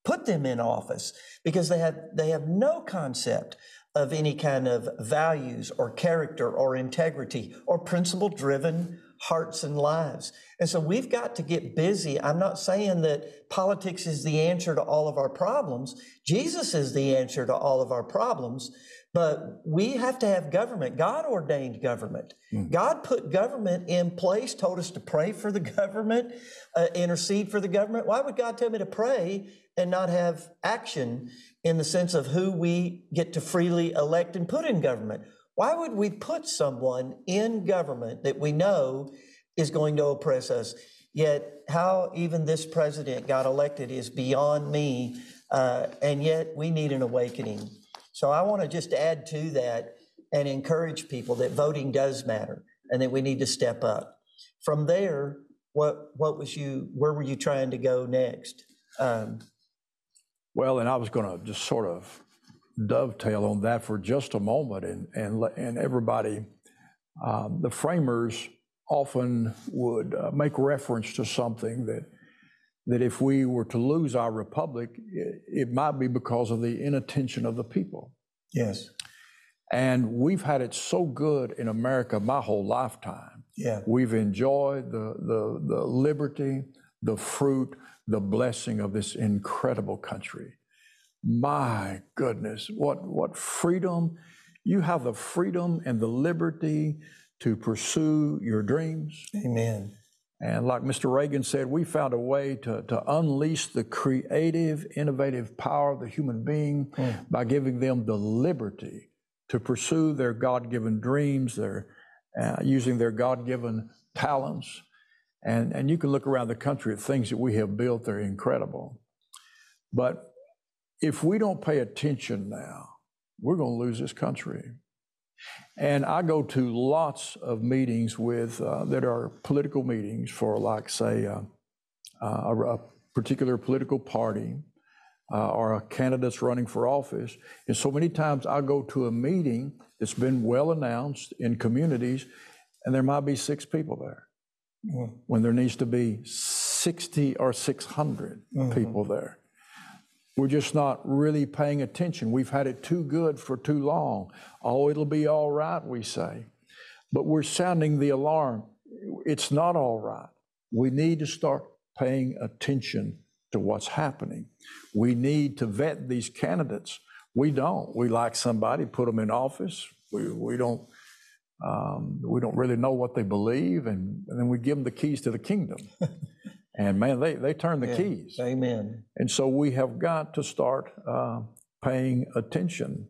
put them in office? Because they have they have no concept of any kind of values or character or integrity or principle driven hearts and lives. And so we've got to get busy. I'm not saying that politics is the answer to all of our problems. Jesus is the answer to all of our problems. But we have to have government. God ordained government. Mm. God put government in place, told us to pray for the government, uh, intercede for the government. Why would God tell me to pray and not have action in the sense of who we get to freely elect and put in government? Why would we put someone in government that we know is going to oppress us? Yet, how even this president got elected is beyond me, uh, and yet we need an awakening. So, I want to just add to that and encourage people that voting does matter and that we need to step up. From there, what what was you? Where were you trying to go next? Um, well, and I was going to just sort of dovetail on that for just a moment, and and and everybody, um, the framers often would uh, make reference to something that that if we were to lose our republic, it, it might be because of the inattention of the people. Yes. And we've had it so good in America my whole lifetime. Yeah. We've enjoyed the, the, the liberty, the fruit, the blessing of this incredible country. My goodness, what, what freedom. You have the freedom and the liberty to pursue your dreams. Amen. And like Mr. Reagan said, we found a way to, to unleash the creative, innovative power of the human being mm. by giving them the liberty to pursue their God given dreams, their, uh, using their God given talents. And, and you can look around the country at things that we have built, they're incredible. But if we don't pay attention now, we're going to lose this country. And I go to lots of meetings with uh, that are political meetings for, like, say, uh, uh, a, a, particular political party uh, or a candidate's running for office. And so many times I go to a meeting that's been well announced in communities, and there might be six people there mm-hmm. when there needs to be 60 or 600 mm-hmm. people there. We're just not really paying attention. We've had it too good for too long. Oh, it'll be all right, we say. But we're sounding the alarm. It's not all right. We need to start paying attention to what's happening. We need to vet these candidates. We don't. We like somebody, put them in office. We, we don't. Um, we don't really know what they believe, and, and, then we give them the keys to the kingdom. and man, they, they turn the yeah, keys. Amen. And so we have got to start uh, paying attention.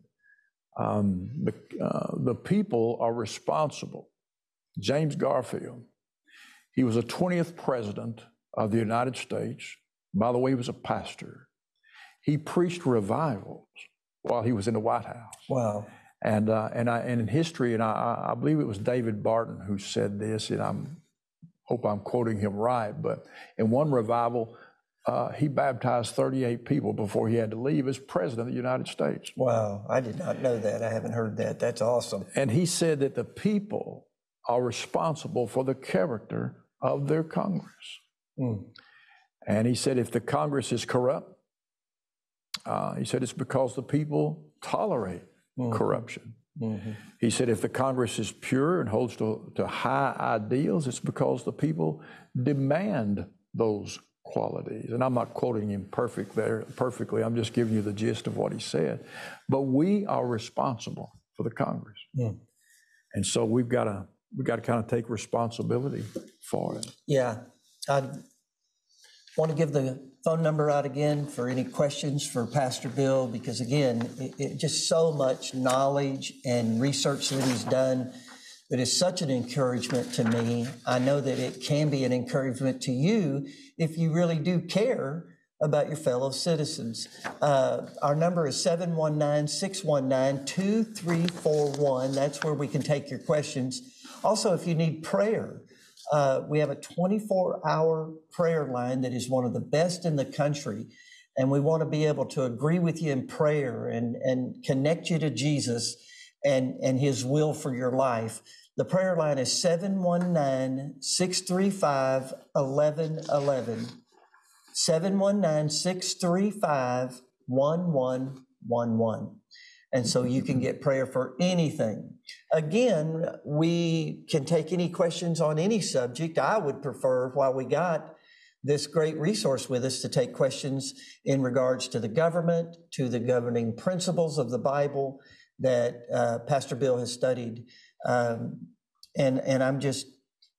Um, the, uh, the people are responsible. James Garfield, he was the 20th president of the United States. By the way, he was a pastor. He preached revivals while he was in the White House. Wow. And, uh, and, I, and in history, and I, I believe it was David Barton who said this, and I hope I'm quoting him right, but in one revival, uh, he baptized 38 people before he had to leave as president of the United States. Wow, I did not know that. I haven't heard that. That's awesome. And he said that the people are responsible for the character of their Congress. Mm. And he said, if the Congress is corrupt, uh, he said it's because the people tolerate mm-hmm. corruption. Mm-hmm. He said, if the Congress is pure and holds to, to high ideals, it's because the people demand those qualities. And I'm not quoting him perfect there, perfectly. I'm just giving you the gist of what he said. But we are responsible for the Congress. Mm. And so we've got to we've got to kind of take responsibility for it. Yeah. I want to give the phone number out again for any questions for Pastor Bill, because again, it, it just so much knowledge and research that he's done that is such an encouragement to me. I know that it can be an encouragement to you if you really do care about your fellow citizens. Uh, our number is 719 619 2341. That's where we can take your questions. Also, if you need prayer, uh, we have a 24 hour prayer line that is one of the best in the country. And we want to be able to agree with you in prayer and, and connect you to Jesus and, and his will for your life. The prayer line is 719 635 1111. 719 635 1111 and so you can get prayer for anything. Again, we can take any questions on any subject. I would prefer, while we got this great resource with us, to take questions in regards to the government, to the governing principles of the Bible that uh, Pastor Bill has studied. Um, and, and I'm just,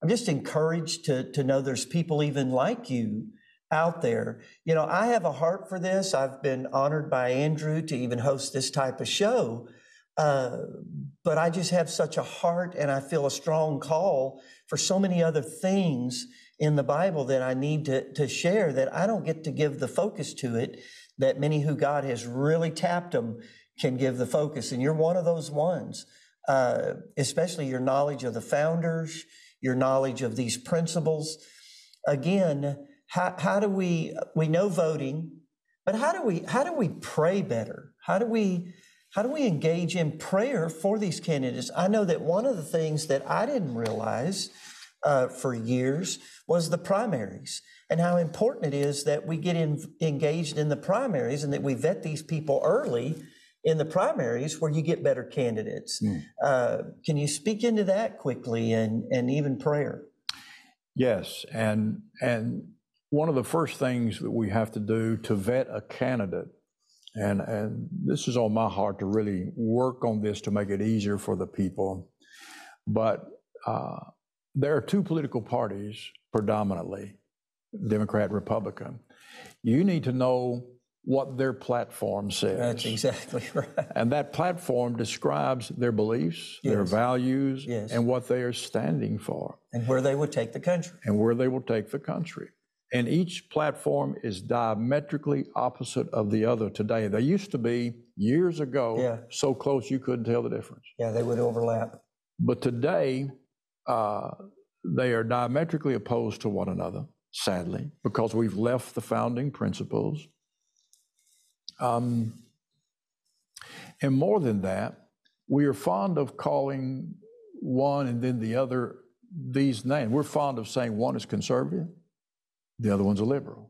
I'm just encouraged to, to know there's people even like you out there. You know, I have a heart for this. I've been honored by Andrew to even host this type of show. Uh, but I just have such a heart and I feel a strong call for so many other things in the Bible that I need to, to share that I don't get to give the focus to it, that many who God has really tapped them can give the focus. And you're one of those ones, uh, especially your knowledge of the founders, your knowledge of these principles. Again, how, how do we we know voting but how do we how do we pray better how do we how do we engage in prayer for these candidates? I know that one of the things that i didn't realize uh, for years was the primaries and how important it is that we get in, engaged in the primaries and that we vet these people early in the primaries where you get better candidates. Mm. uh, can you speak into that quickly and and even prayer? Yes and and one of the first things that we have to do to vet a candidate, and, and this is on my heart to really work on this to make it easier for the people, but uh, there are two political parties predominantly, Democrat, Republican. You need to know what their platform says. That's exactly right. And that platform describes their beliefs, their values, Yes. and what they are standing for, And where they would take the country. and where they will take the country. And each platform is diametrically opposite of the other today. They used to be years ago Yeah. so close you couldn't tell the difference. Yeah, they would overlap. But today, uh, they are diametrically opposed to one another, sadly, because we've left the founding principles. Um, and more than that, we are fond of calling one and then the other these names. We're fond of saying one is conservative, the other one's a liberal.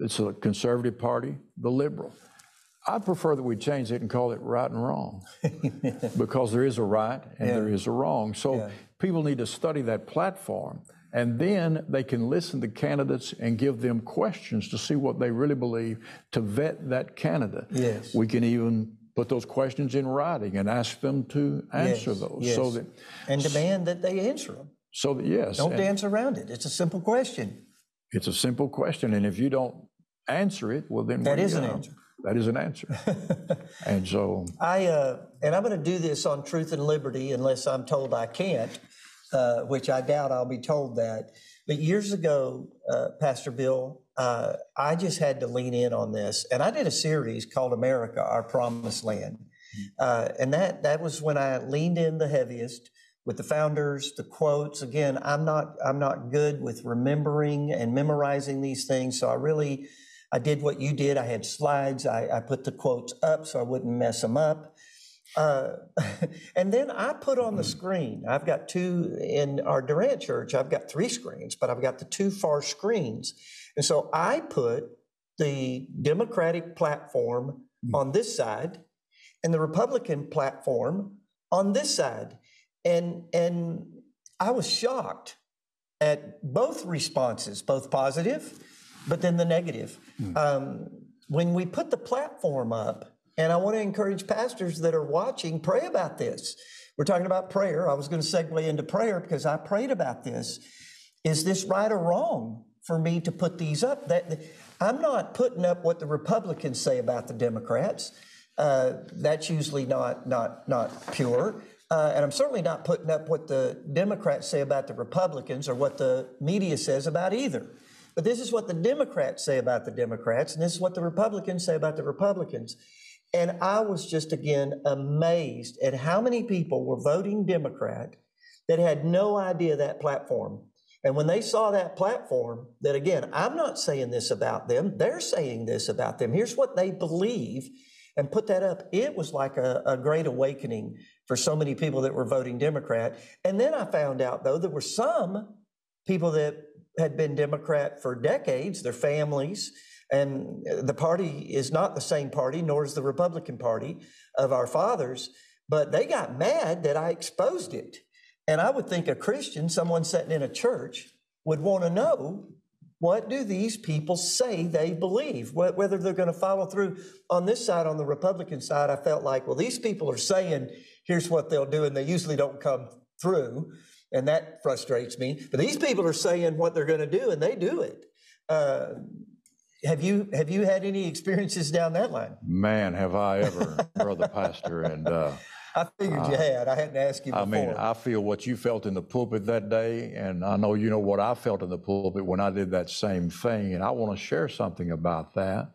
It's a conservative party, the liberal. I prefer that we change it and call it right and wrong because there is a right and there is a wrong. So Yeah. people need to study that platform and then they can listen to candidates and give them questions to see what they really believe to vet that candidate. Yes. We can even put those questions in writing and ask them to answer Yes, those yes. so that And demand that they answer them. so that yes Don't and dance around it. It's a simple question. It's a simple question and if you don't answer it well then That is an answer. that is an answer and so I uh, and I'm going to do this on Truth and Liberty unless I'm told I can't, uh, which I doubt I'll be told that. But years ago, uh, Pastor Bill, uh, I just had to lean in on this, and I did a series called "America: Our Promised Land," uh, and that that was when I leaned in the heaviest with the founders, the quotes. Again, I'm not I'm not good with remembering and memorizing these things, so I really I did what you did. I had slides. I, I put the quotes up so I wouldn't mess them up. Uh, and then I put on the screen. I've got two in our Durant church. I've got three screens, but I've got the two far screens. And so I put the Democratic platform on this side and the Republican platform on this side. And, and I was shocked at both responses, both positive, but then the negative. Um, when we put the platform up, and I want to encourage pastors that are watching, pray about this. We're talking about prayer. I was going to segue into prayer because I prayed about this. Is this right or wrong for me to put these up? That I'm not putting up what the Republicans say about the Democrats. Uh, that's usually not not not pure. Uh, and I'm certainly not putting up what the Democrats say about the Republicans or what the media says about either. But this is what the Democrats say about the Democrats, and this is what the Republicans say about the Republicans. And I was just again amazed at how many people were voting Democrat that had no idea that platform. And when they saw that platform, that again, I'm not saying this about them, they're saying this about them. Here's what they believe, and put that up. It was like a, a great awakening for so many people that were voting Democrat. And then I found out, though, there were some people that had been Democrat for decades, their families, and the party is not the same party, nor is the Republican Party of our fathers, but they got mad that I exposed it. And I would think a Christian, someone sitting in a church, would want to know what do these people say they believe, whether they're going to follow through. On this side, on the Republican side, I felt like, well, these people are saying, here's what they'll do, and they usually don't come through. And that frustrates me. But these people are saying what they're going to do, and they do it. Uh, have you have you had any experiences down that line? Man, have I ever, brother pastor, and uh, I figured you uh, had. I hadn't asked you I mean, I feel what you felt in the pulpit that day, and I know you know what I felt in the pulpit when I did that same thing, and I want to share something about that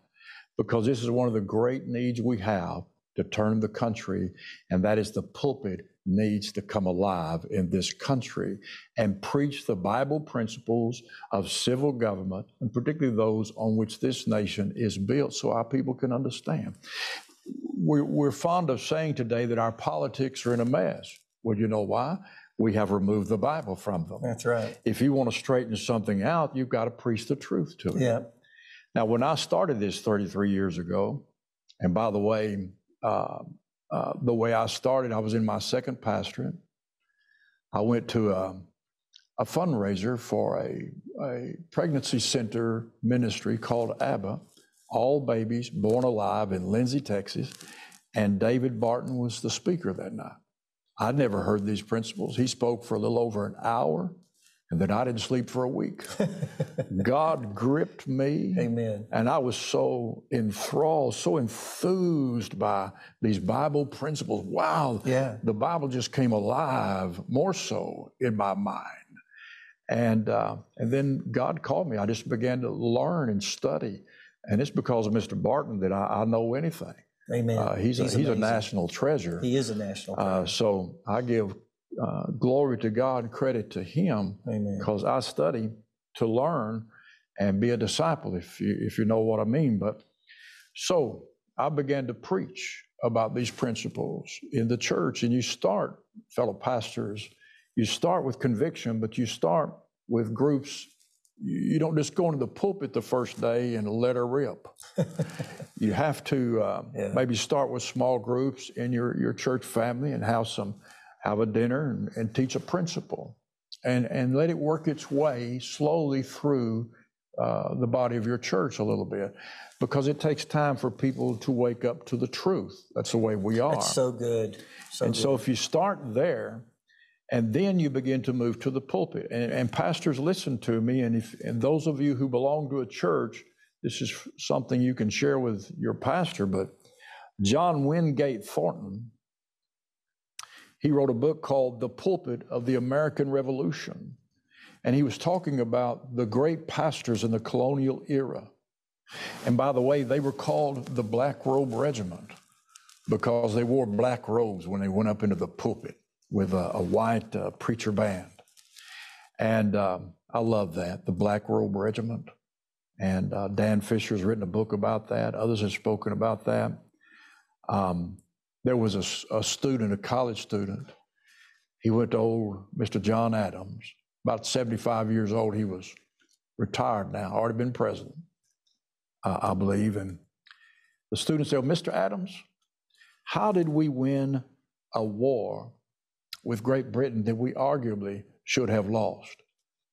because this is one of the great needs we have to turn the country, and that is the pulpit needs to come alive in this country and preach the Bible principles of civil government, and particularly those on which this nation is built, so our people can understand. We're, we're fond of saying today that our politics are in a mess. Well, you know why? We have removed the Bible from them. That's right. If you want to straighten something out, you've got to preach the truth to it. Yeah. Now, when I started this 33 years ago, and by the way, uh, uh, the way I started, I was in my second pastorate. I went to a, a fundraiser for a, a pregnancy center ministry called ABBA, All Babies Born Alive in Lindsay, Texas. And David Barton was the speaker that night. I'd never heard these principles. He spoke for a little over an hour, And then I didn't sleep for a week. God gripped me. Amen. And I was so enthralled, so enthused by these Bible principles. Wow. Yeah. The Bible just came alive more so in my mind. And, uh, and then God called me. I just began to learn and study. And it's because of Mr. Barton that I, I know anything. Amen. Uh, he's, He's a, he's a national treasure. He is a national. Uh, so I give uh, glory to God and credit to Him Amen. because I study to learn and be a disciple, if you, if you know what I mean. But so I began to preach about these principles in the church. And you start, fellow pastors, you start with conviction, but you start with groups. You don't just go into the pulpit the first day and let her rip. you have to uh, Yeah. maybe start with small groups in your, your church family and have some have a dinner and, and teach a principle and and let it work its way slowly through uh, the body of your church a little bit because it takes time for people to wake up to the truth that's the way we are That's so good. So and good. so if you start there and then you begin to move to the pulpit. And, and pastors listen to me. And if and those of you who belong to a church this is something you can share with your pastor but john wingate thornton he wrote a book called the pulpit of the american revolution. And he was talking about the great pastors in the colonial era. And by the way they were called the black robe regiment because they wore black robes when they went up into the pulpit with a, a white uh, preacher band. And um, I love that, the Black Robe Regiment. And uh, Dan Fisher's written a book about that. Others have spoken about that. Um, there was a student, a college student. He went to old Mr. John Adams, about 75 years old. He was retired now, already been president, uh, I believe. And the student said, Mr. Adams, how did we win a war with Great Britain that we arguably should have lost?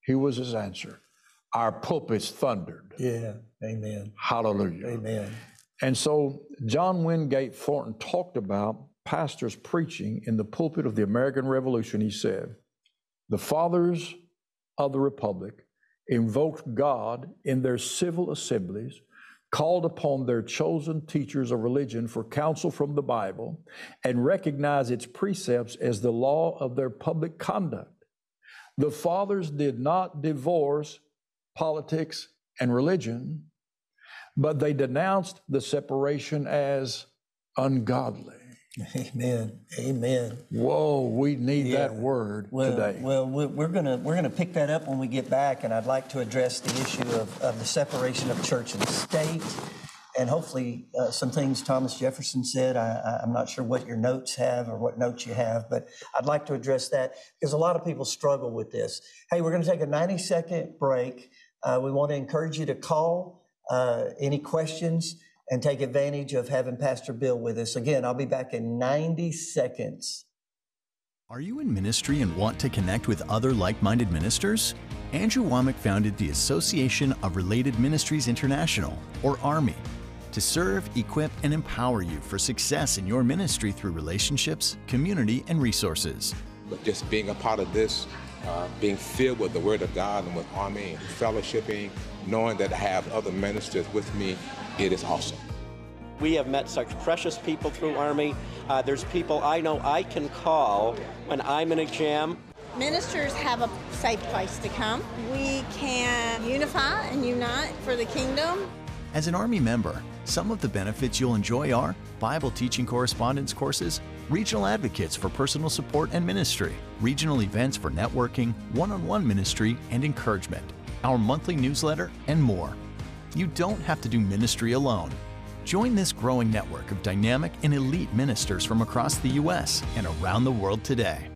Here was his answer Our pulpits thundered. yeah. Amen. Hallelujah. Amen. And so John Wingate Thornton talked about pastors preaching in the pulpit of the American Revolution. He said, The fathers of the Republic invoked God in their civil assemblies, called upon their chosen teachers of religion for counsel from the Bible, and recognized its precepts as the law of their public conduct. The fathers did not divorce politics and religion, but they denounced the separation as ungodly. Amen. Amen. Whoa, we need that word Well, today. well, we- we're gonna we're gonna pick that up when we get back, and I'd like to address the issue of, of the separation of church and state, and hopefully uh, some things Thomas Jefferson said. I, I'm not sure what your notes have or what notes you have, but I'd like to address that because a lot of people struggle with this. Hey, we're going to take a 90 second break. Uh, we want to encourage you to call uh, any questions and take advantage of having Pastor Bill with us. Again, I'll be back in 90 seconds. Are you in ministry and want to connect with other like minded ministers? Andrew Wommack founded the Association of Related Ministries International, or ARMY, to serve, equip, and empower you for success in your ministry through relationships, community, and resources. But just being a part of this, uh, being filled with the Word of God and with Army and fellowshipping, knowing that I have other ministers with me, it is awesome. We have met such precious people through Army. Uh, there's people I know I can call when I'm in a jam. Ministers have a safe place to come. We can unify and unite for the kingdom. As an Army member, some of the benefits you'll enjoy are Bible teaching correspondence courses, regional advocates for personal support and ministry, regional events for networking, one on one ministry and encouragement, our monthly newsletter, and more. You don't have to do ministry alone. Join this growing network of dynamic and elite ministers from across the U.S. and around the world today.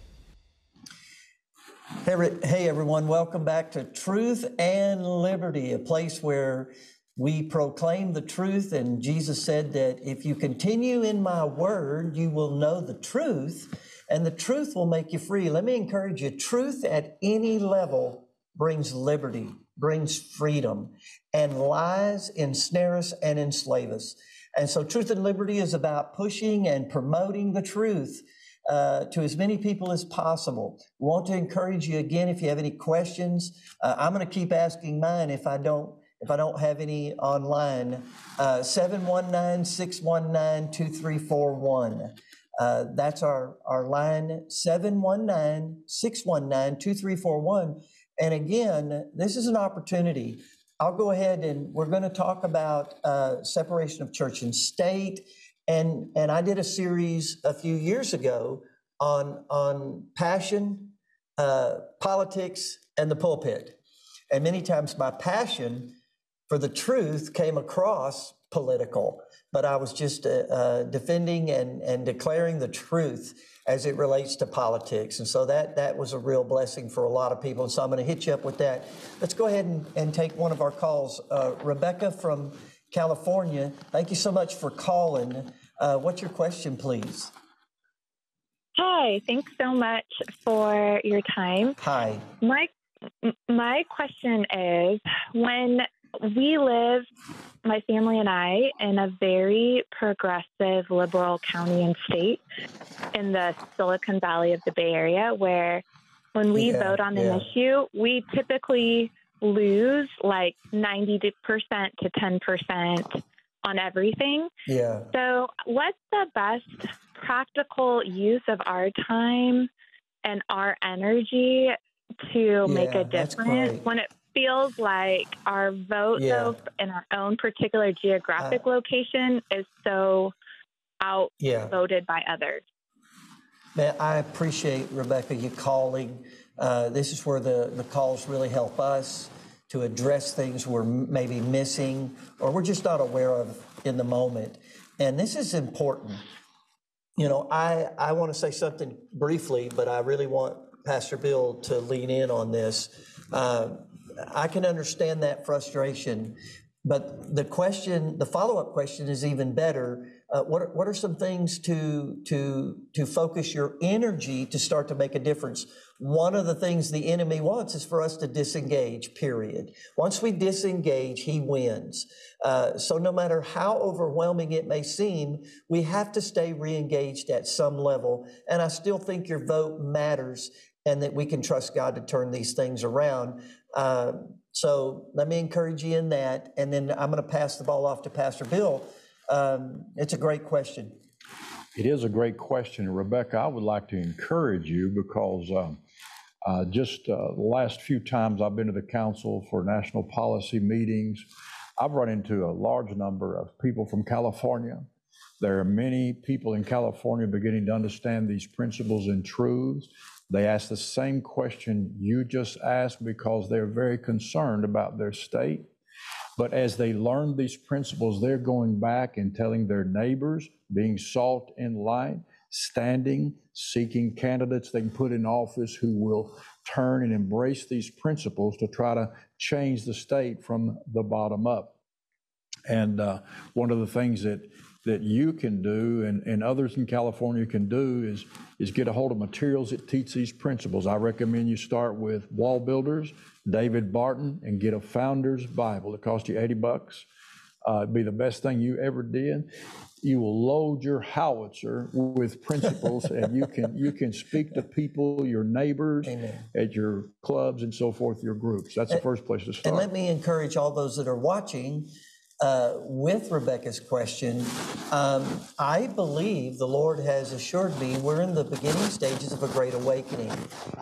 Hey, everyone, welcome back to Truth and Liberty, a place where we proclaim the truth. And Jesus said that if you continue in my word, you will know the truth, and the truth will make you free. Let me encourage you truth at any level brings liberty, brings freedom, and lies ensnare us and enslave us. And so, Truth and Liberty is about pushing and promoting the truth uh, to as many people as possible. Want to encourage you again if you have any questions. Uh, I'm going to keep asking mine if I don't if I don't have any online. Uh, 719 619 2341. Uh, that's our, our line 719 619 2341. And again, this is an opportunity. I'll go ahead and we're going to talk about uh, separation of church and state and and I did a series a few years ago on on passion, uh, politics, and the pulpit. And many times my passion for the truth came across political, but I was just uh, uh, defending and and declaring the truth as it relates to politics. And so that that was a real blessing for a lot of people. And so I'm going to hit you up with that. Let's go ahead and, and take one of our calls. Uh, Rebecca from California, thank you so much for calling. Uh, what's your question, please? Hi, thanks so much for your time. Hi. My my question is when we live my family and I in a very progressive liberal county and state in the Silicon Valley of the Bay Area where when we Yeah, vote on yeah. an issue, we typically lose like 90% to 10% on everything. Yeah. So, what's the best practical use of our time and our energy to make a difference when it feels like our vote, Yeah. though, in our own particular geographic location is so Yeah. outvoted by others? Man, I appreciate, Rebecca, you calling. Uh, this is where the, the calls really help us to address things we're maybe missing or we're just not aware of in the moment. And this is important. You know, I, I want to say something briefly, but I really want Pastor Bill to lean in on this. Uh, I can understand that frustration, but the question, the follow-up question is even better. Uh, what, what are some things to, to, to focus your energy to start to make a difference? One of the things the enemy wants is for us to disengage, period. Once we disengage, he wins. Uh, so no matter how overwhelming it may seem, we have to stay re-engaged at some level. And I still think your vote matters and that we can trust God to turn these things around. Uh, so let me encourage you in that. And then I'm going to pass the ball off to Pastor Bill. Um, it's a great question. It is a great question. Rebecca, I would like to encourage you because um, uh, just uh, the last few times I've been to the Council for National Policy meetings, I've run into a large number of people from California. There are many people in California beginning to understand these principles and truths. They ask the same question you just asked because they're very concerned about their state. But as they learn these principles, they're going back and telling their neighbors, being salt and light, standing, seeking candidates they can put in office who will turn and embrace these principles to try to change the state from the bottom up. And uh, one of the things that that you can do and, and others in California can do is is get a hold of materials that teach these principles. I recommend you start with WallBuilders, David Barton, and get a Founder's Bible. It costs you 80 bucks. Uh, it'd be the best thing you ever did. You will load your howitzer with principles, and you can you can speak to people, your neighbors, at your clubs and so forth, your groups. That's the first place to start. And let me encourage all those that are watching uh, with Rebecca's question. Um, I believe the Lord has assured me we're in the beginning stages of a great awakening,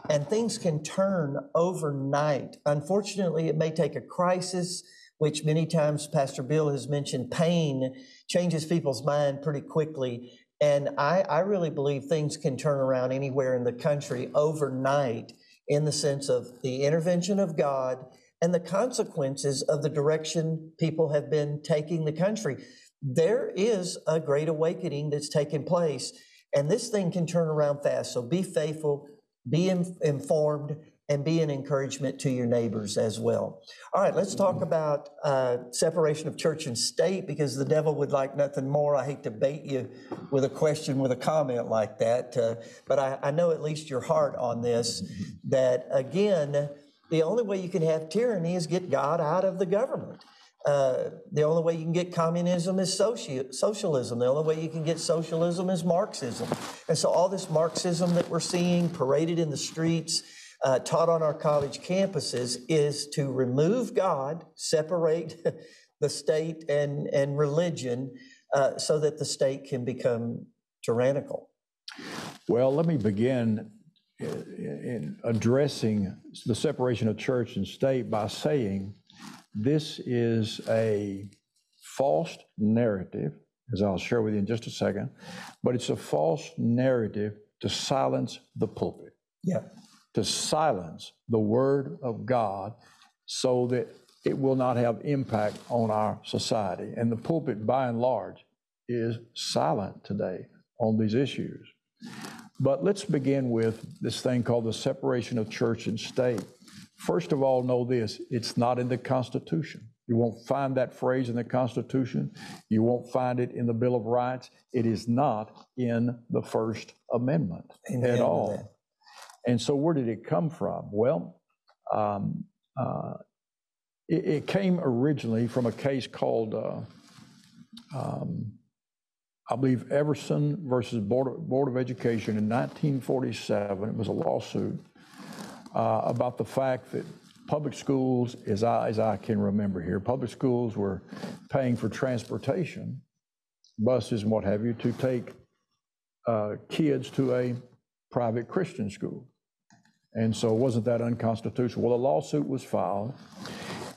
and things can turn overnight. Unfortunately, it may take a crisis, which many times Pastor Bill has mentioned. Pain changes people's mind pretty quickly. And I, I really believe things can turn around anywhere in the country overnight in the sense of the intervention of God and the consequences of the direction people have been taking the country. There is a great awakening that's taking place, and this thing can turn around fast. So be faithful, be in- informed, and be an encouragement to your neighbors as well. All right, let's talk about uh, separation of church and state because the devil would like nothing more. I hate to bait you with a question, with a comment like that, uh, but I, I know at least your heart on this that again, the only way you can have tyranny is get God out of the government. Uh, the only way you can get communism is soci- socialism. The only way you can get socialism is Marxism. And so, all this Marxism that we're seeing paraded in the streets, uh, taught on our college campuses is to remove God, separate the state and, and religion uh, so that the state can become tyrannical. Well, let me begin Uh, in addressing the separation of church and state by saying this is a false narrative, as I'll share with you in just a second, but it's a false narrative to silence the pulpit. Yeah to silence the word of God so that it will not have impact on our society. And the pulpit, by and large, is silent today on these issues. But let's begin with this thing called the separation of church and state. First of all, know this it's not in the Constitution. You won't find that phrase in the Constitution. You won't find it in the Bill of Rights. It is not in the First Amendment Amen at all. And so, where did it come from? Well, um, uh, it, it, came originally from a case called, uh, um, I believe, Everson versus Board of, Board of Education in 1947. It was a lawsuit uh, about the fact that public schools, as I, as I can remember here, public schools were paying for transportation, buses and what have you, to take uh, kids to a private Christian school. And so wasn't that unconstitutional? Well, a lawsuit was filed.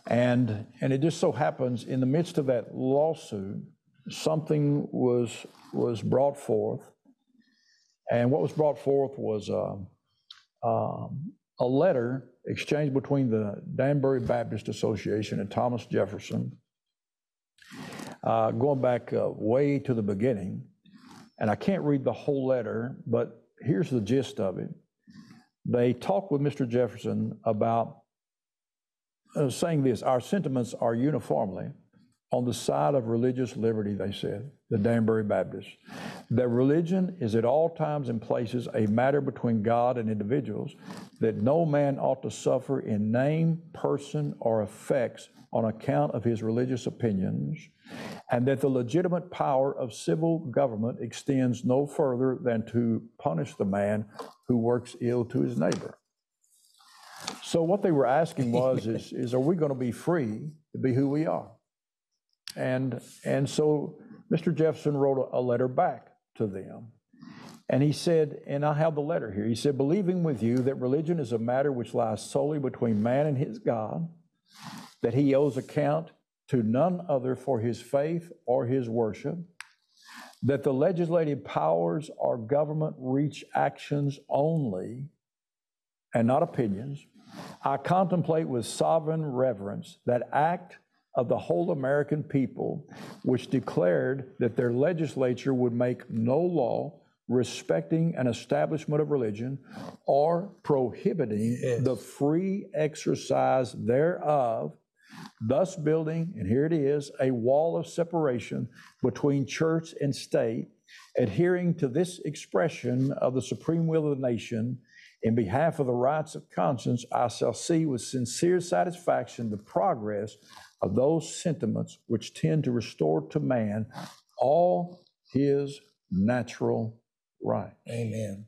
And, and it just so happens in the midst of that lawsuit, something was, was brought forth. And what was brought forth was um, um, a letter exchanged between the Danbury Baptist Association and Thomas Jefferson, uh, going back uh, way to the beginning. And I can't read the whole letter, but here's the gist of it. They talked with Mr. Jefferson about uh, saying this Our sentiments are uniformly on the side of religious liberty, they said, the Danbury Baptists. That religion is at all times and places a matter between God and individuals, that no man ought to suffer in name, person, or effects on account of his religious opinions, and that the legitimate power of civil government extends no further than to punish the man who works ill to his neighbor. So what they were asking was, is, is are we going to be free to be who we are? And, and so Mr. Jefferson wrote a, letter back to them. And he said, and I have the letter here. He said, believing with you that religion is a matter which lies solely between man and his God, that he owes account to none other for his faith or his worship, that the legislative powers are government reach actions only and not opinions, I contemplate with sovereign reverence that act of the whole American people, which declared that their legislature would make no law respecting an establishment of religion or prohibiting yes. the free exercise thereof thus building, and here it is, a wall of separation between church and state, adhering to this expression of the supreme will of the nation. In behalf of the rights of conscience, I shall see with sincere satisfaction the progress of those sentiments which tend to restore to man all his natural rights. Amen.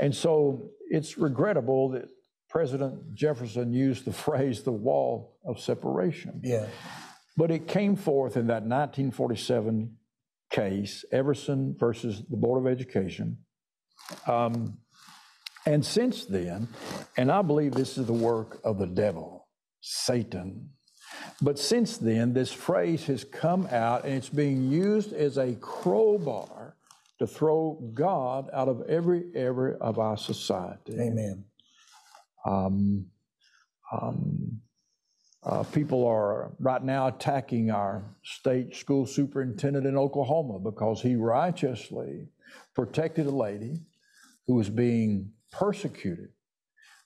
And so it's regrettable that President Jefferson used the phrase the wall of separation. Yeah. But it came forth in that 1947 case, Everson versus the Board of Education. Um, and since then, and I believe this is the work of the devil, Satan. But since then, this phrase has come out and it's being used as a crowbar to throw God out of every area of our society. Amen. Um, um, uh, people are right now attacking our state school superintendent in Oklahoma because he righteously protected a lady who was being persecuted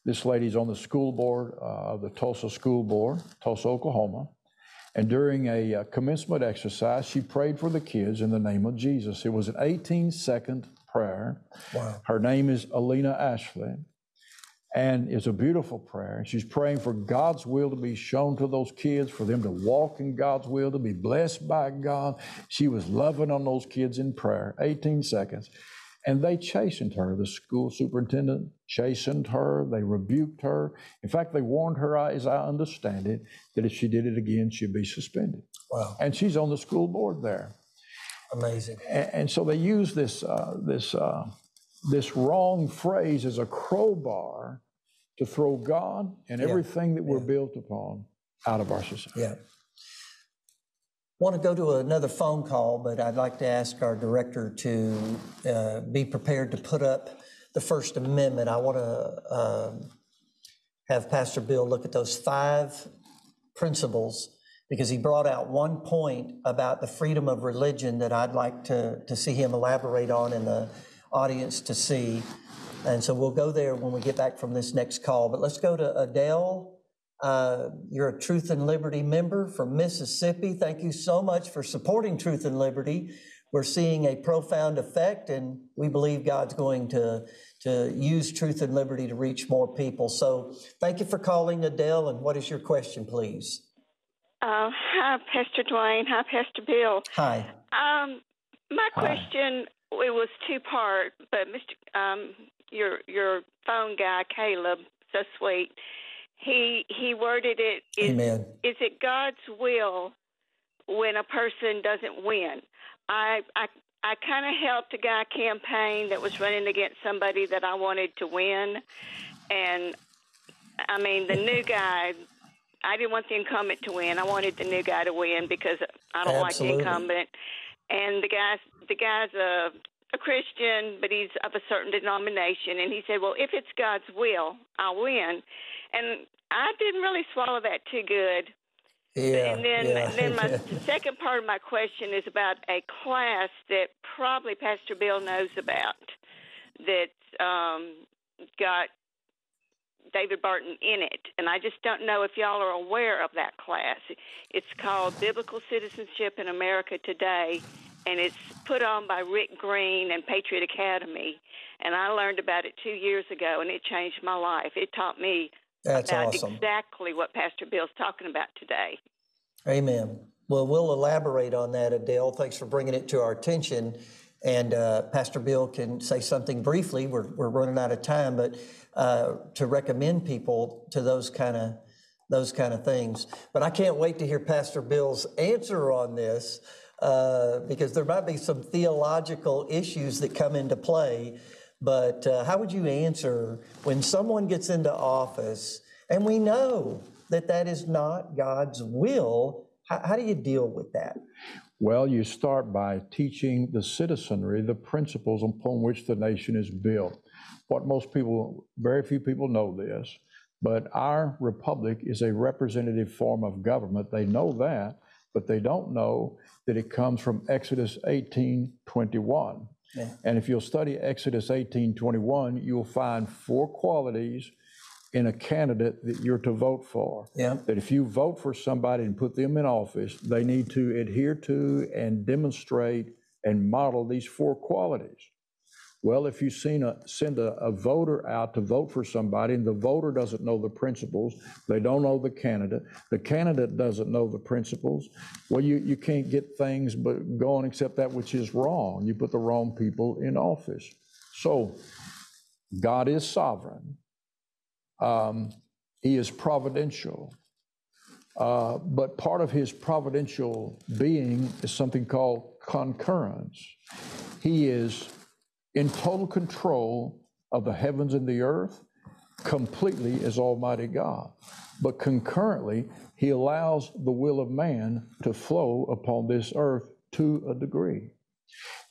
This lady's on the school board uh, of the Tulsa School Board, Tulsa, Oklahoma. And during a uh, commencement exercise, she prayed for the kids in the name of Jesus. It was an 18 second prayer. Wow. Her name is E'Lena Ashley. And it's a beautiful prayer. She's praying for God's will to be shown to those kids, for them to walk in God's will, to be blessed by God. She was loving on those kids in prayer, 18 seconds. And they chastened her. The school superintendent chastened her. They rebuked her. In fact, they warned her, as I understand it, that if she did it again, she'd be suspended. Wow. And she's on the school board there. Amazing. And, and so they use this, uh, this, uh, this wrong phrase as a crowbar to throw God and Yeah. everything that we're built upon out of our society. Yeah. Want to go to another phone call, but I'd like to ask our director to uh, be prepared to put up the First Amendment. I want to um, have Pastor Bill look at those five principles because he brought out one point about the freedom of religion that I'd like to, to see him elaborate on in the audience to see. And so we'll go there when we get back from this next call. But let's go to Adele. Uh, you're a Truth and Liberty member from Mississippi. Thank you so much for supporting Truth and Liberty. We're seeing a profound effect, and we believe God's going to, to use Truth and Liberty to reach more people. So thank you for calling, Adele. And what is your question, please? Uh, hi, Pastor Duane. Hi, Pastor Bill. Hi. Um, my Hi. question it was two part, but Mr. Um, your your phone guy Caleb, so sweet. He he worded it. Is, Amen. Is it God's will when a person doesn't win? I I I kind of helped a guy campaign that was running against somebody that I wanted to win, and I mean the new guy. I didn't want the incumbent to win. I wanted the new guy to win because I don't like the Absolutely. incumbent. And the guy's the guy's a a Christian, but he's of a certain denomination. And he said, "Well, if it's God's will, I'll win." And I didn't really swallow that too good. Yeah. And then, yeah. then my second part of my question is about a class that probably Pastor Bill knows about that um, got David Barton in it, and I just don't know if y'all are aware of that class. It's called Biblical Citizenship in America Today, and it's put on by Rick Green and Patriot Academy. And I learned about it two years ago, and it changed my life. It taught me That's about awesome. exactly what Pastor Bill's talking about today. Amen. Well, we'll elaborate on that, Adele. Thanks for bringing it to our attention. And uh, Pastor Bill can say something briefly. We're, we're running out of time, but uh, to recommend people to those kind of those kind of things. But I can't wait to hear Pastor Bill's answer on this uh, because there might be some theological issues that come into play. But uh, how would you answer when someone gets into office and we know that that is not God's will? How, how do you deal with that? Well, you start by teaching the citizenry the principles upon which the nation is built. What most people, very few people know this, but our republic is a representative form of government. They know that, but they don't know that it comes from Exodus 18 21. Yeah. And if you'll study Exodus 18 21, you'll find four qualities in a candidate that you're to vote for. Yeah. That if you vote for somebody and put them in office, they need to adhere to and demonstrate and model these four qualities. Well, if you a, send a, a voter out to vote for somebody and the voter doesn't know the principles, they don't know the candidate, the candidate doesn't know the principles, well, you, you can't get things but going except that which is wrong. You put the wrong people in office. So, God is sovereign. Um, he is providential. Uh, but part of his providential being is something called concurrence. He is in total control of the heavens and the earth, completely as Almighty God. But concurrently, he allows the will of man to flow upon this earth to a degree.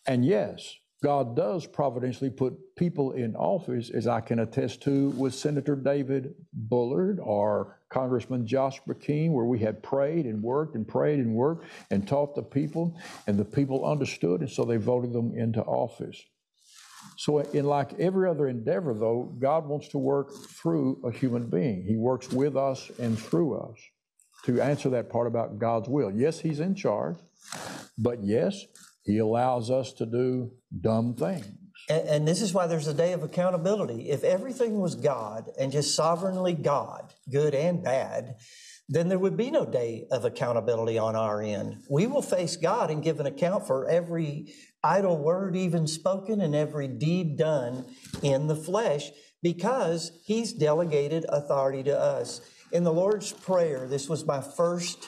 And yes, God does providentially put people in office, as I can attest to with Senator David Bullard or Congressman Josh Brecheen, where we had prayed and worked and prayed and worked and taught the people, and the people understood, and so they voted them into office. So, in like every other endeavor, though, God wants to work through a human being. He works with us and through us to answer that part about God's will. Yes, He's in charge, but yes, He allows us to do dumb things. And, and, this is why there's a day of accountability. If everything was God and just sovereignly God, good and bad, then there would be no day of accountability on our end. We will face God and give an account for every idle word even spoken and every deed done in the flesh because He's delegated authority to us. In the Lord's Prayer, this was my first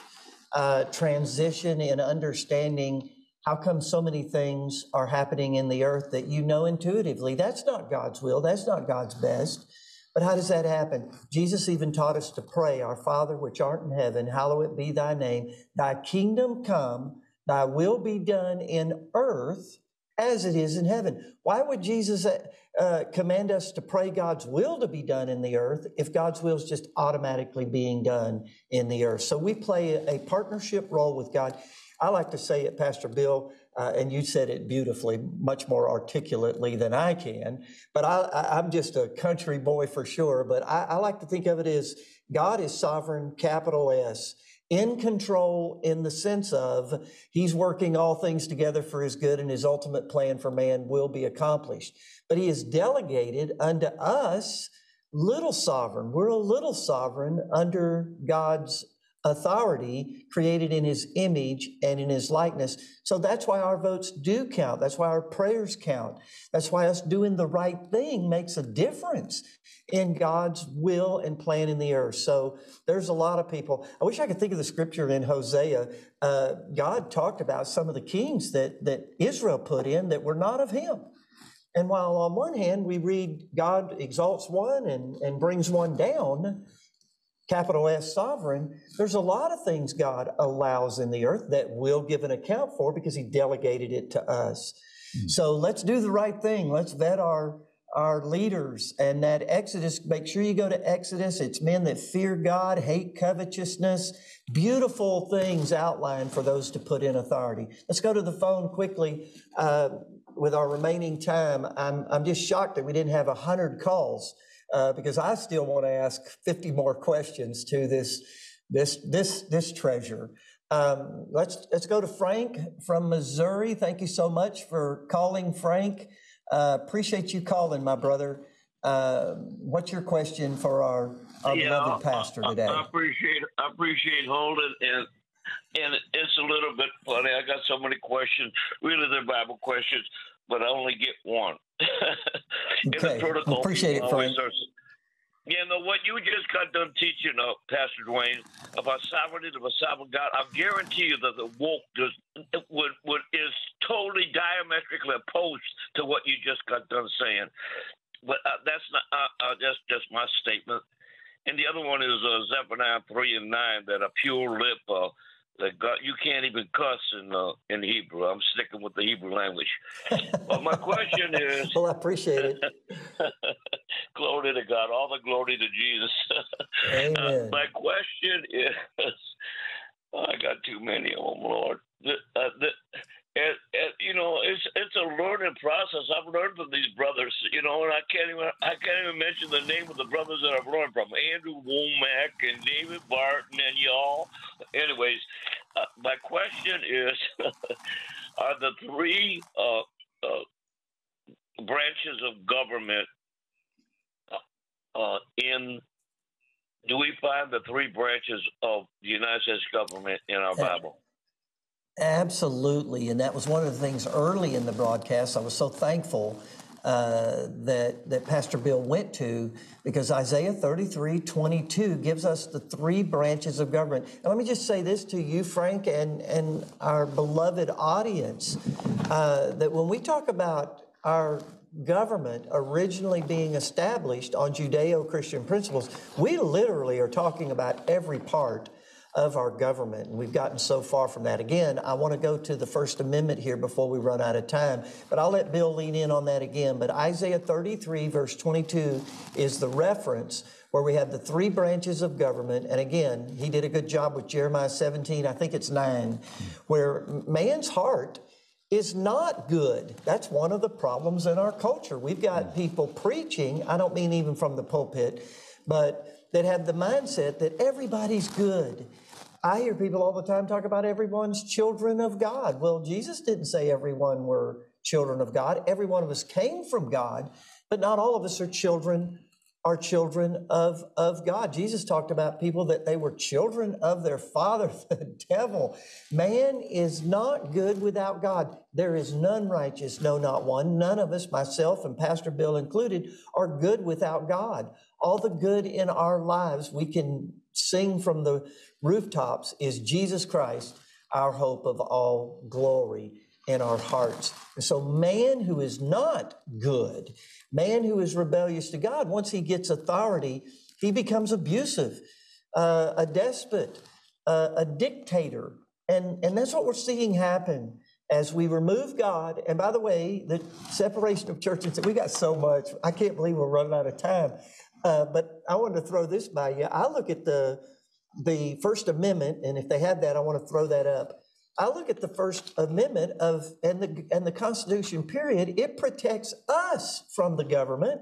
uh, transition in understanding how come so many things are happening in the earth that you know intuitively? That's not God's will. That's not God's best. But how does that happen? Jesus even taught us to pray, Our Father which art in heaven, hallowed be thy name. Thy kingdom come, thy will be done in earth as it is in heaven. Why would Jesus uh, uh command us to pray God's will to be done in the earth if God's will is just automatically being done in the earth? So we play a partnership role with God. I like to say it, Pastor Bill, uh, and you said it beautifully, much more articulately than I can. But I, am just a country boy for sure. But I, I like to think of it as God is sovereign, capital S, in control in the sense of He's working all things together for His good, and His ultimate plan for man will be accomplished. But He has delegated unto us little sovereign. We're a little sovereign under God's authority created in his image and in his likeness. So that's why our votes do count. That's why our prayers count. That's why us doing the right thing makes a difference in God's will and plan in the earth. So there's a lot of people. I wish I could think of the scripture in Hosea. Uh, God talked about some of the kings that, that Israel put in that were not of him. And while on one hand we read God exalts one and, and brings one down, capital S sovereign, there's a lot of things God allows in the earth that we'll give an account for because He delegated it to us. Mm-hmm. So let's do the right thing. Let's vet our our leaders and that Exodus, make sure you go to Exodus. It's men that fear God, hate covetousness, beautiful things outlined for those to put in authority. Let's go to the phone quickly uh, with our remaining time. I'm, I'm just shocked that we didn't have 100 calls uh, because I still want to ask 50 more questions to this, this, this, this treasure. Um, let's, let's go to Frank from Missouri. Thank you so much for calling, Frank. Uh, appreciate you calling, my brother. Uh, what's your question for our, our yeah, beloved pastor today? I, I appreciate I appreciate holding and and it's a little bit funny. I got so many questions. Really, they're Bible questions, but I only get one. okay. Protocol, appreciate it, Frank. Are, you know what you just got done teaching, uh, Pastor Duane, about sovereignty of a sovereign God. I guarantee you that the woke does, would, would is totally diametrically opposed to what you just got done saying. But uh, that's not uh, uh, that's just my statement. And the other one is uh, Zephaniah three and nine that a pure lip uh, that God, you can't even cuss in uh, in Hebrew. I'm sticking with the Hebrew language. but my question is. well, I appreciate it. glory to God. All the glory to Jesus. Amen. Uh, my question is. I got too many of them, Lord. The, uh, the, and, and, you know, it's it's a learning process. I've learned from these brothers, you know, and I can't even I can't even mention the name of the brothers that I've learned from. Andrew Wommack and David Barton and y'all. Anyways, uh, my question is: Are the three uh, uh, branches of government uh, in? Do we find the three branches of the United States government in our Bible? Absolutely, and that was one of the things early in the broadcast. I was so thankful uh, that that Pastor Bill went to because Isaiah 33, 22 gives us the three branches of government. And let me just say this to you, Frank, and, and our beloved audience, uh, that when we talk about our government originally being established on Judeo-Christian principles, we literally are talking about every part of our government. And we've gotten so far from that. Again, I want to go to the First Amendment here before we run out of time, but I'll let Bill lean in on that again. But Isaiah 33, verse 22, is the reference where we have the three branches of government. And again, he did a good job with Jeremiah 17, I think it's 9, where man's heart is not good. That's one of the problems in our culture. We've got people preaching, I don't mean even from the pulpit, but that have the mindset that everybody's good. I hear people all the time talk about everyone's children of God. Well, Jesus didn't say everyone were children of God. Every one of us came from God, but not all of us are children are children of, of God. Jesus talked about people that they were children of their father, the devil. Man is not good without God. There is none righteous, no, not one. None of us, myself and Pastor Bill included, are good without God. All the good in our lives we can sing from the rooftops is Jesus Christ, our hope of all glory in our hearts. And so, man who is not good, man who is rebellious to God, once he gets authority, he becomes abusive, uh, a despot, uh, a dictator. And, and that's what we're seeing happen as we remove God. And by the way, the separation of church and state, we got so much. I can't believe we're running out of time. Uh, but I wanted to throw this by you. I look at the the First Amendment, and if they have that, I want to throw that up. I look at the First Amendment of and the and the Constitution. Period. It protects us from the government,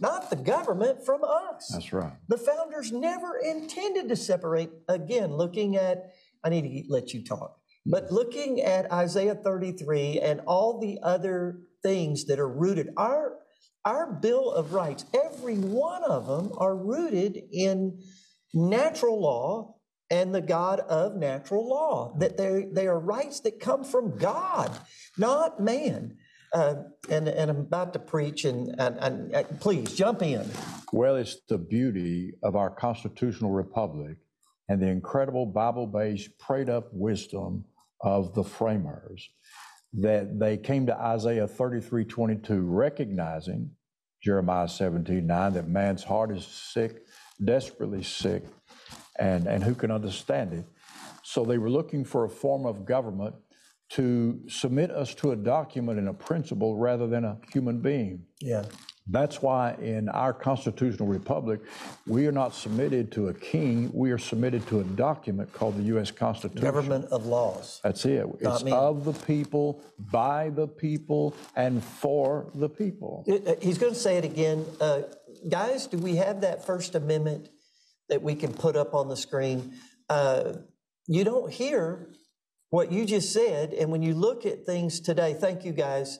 not the government from us. That's right. The founders never intended to separate. Again, looking at I need to let you talk, but looking at Isaiah 33 and all the other things that are rooted, our our Bill of Rights, every one of them are rooted in natural law and the God of natural law. That they are rights that come from God, not man. Uh, and and I'm about to preach, and, and, and uh, please jump in. Well, it's the beauty of our constitutional republic and the incredible Bible-based, prayed-up wisdom of the framers that they came to Isaiah 33, 22, recognizing Jeremiah 17, 9, that man's heart is sick, desperately sick, and, and who can understand it? So they were looking for a form of government to submit us to a document and a principle rather than a human being. Yeah. That's why in our constitutional republic, we are not submitted to a king. We are submitted to a document called the U.S. Constitution. Government of laws. That's it. Not It's me. of the people, by the people, and for the people. Uh, He's going to say it again. Uh, guys, do we have that First Amendment that we can put up on the screen? Uh, you don't hear what you just said. And when you look at things today, thank you guys,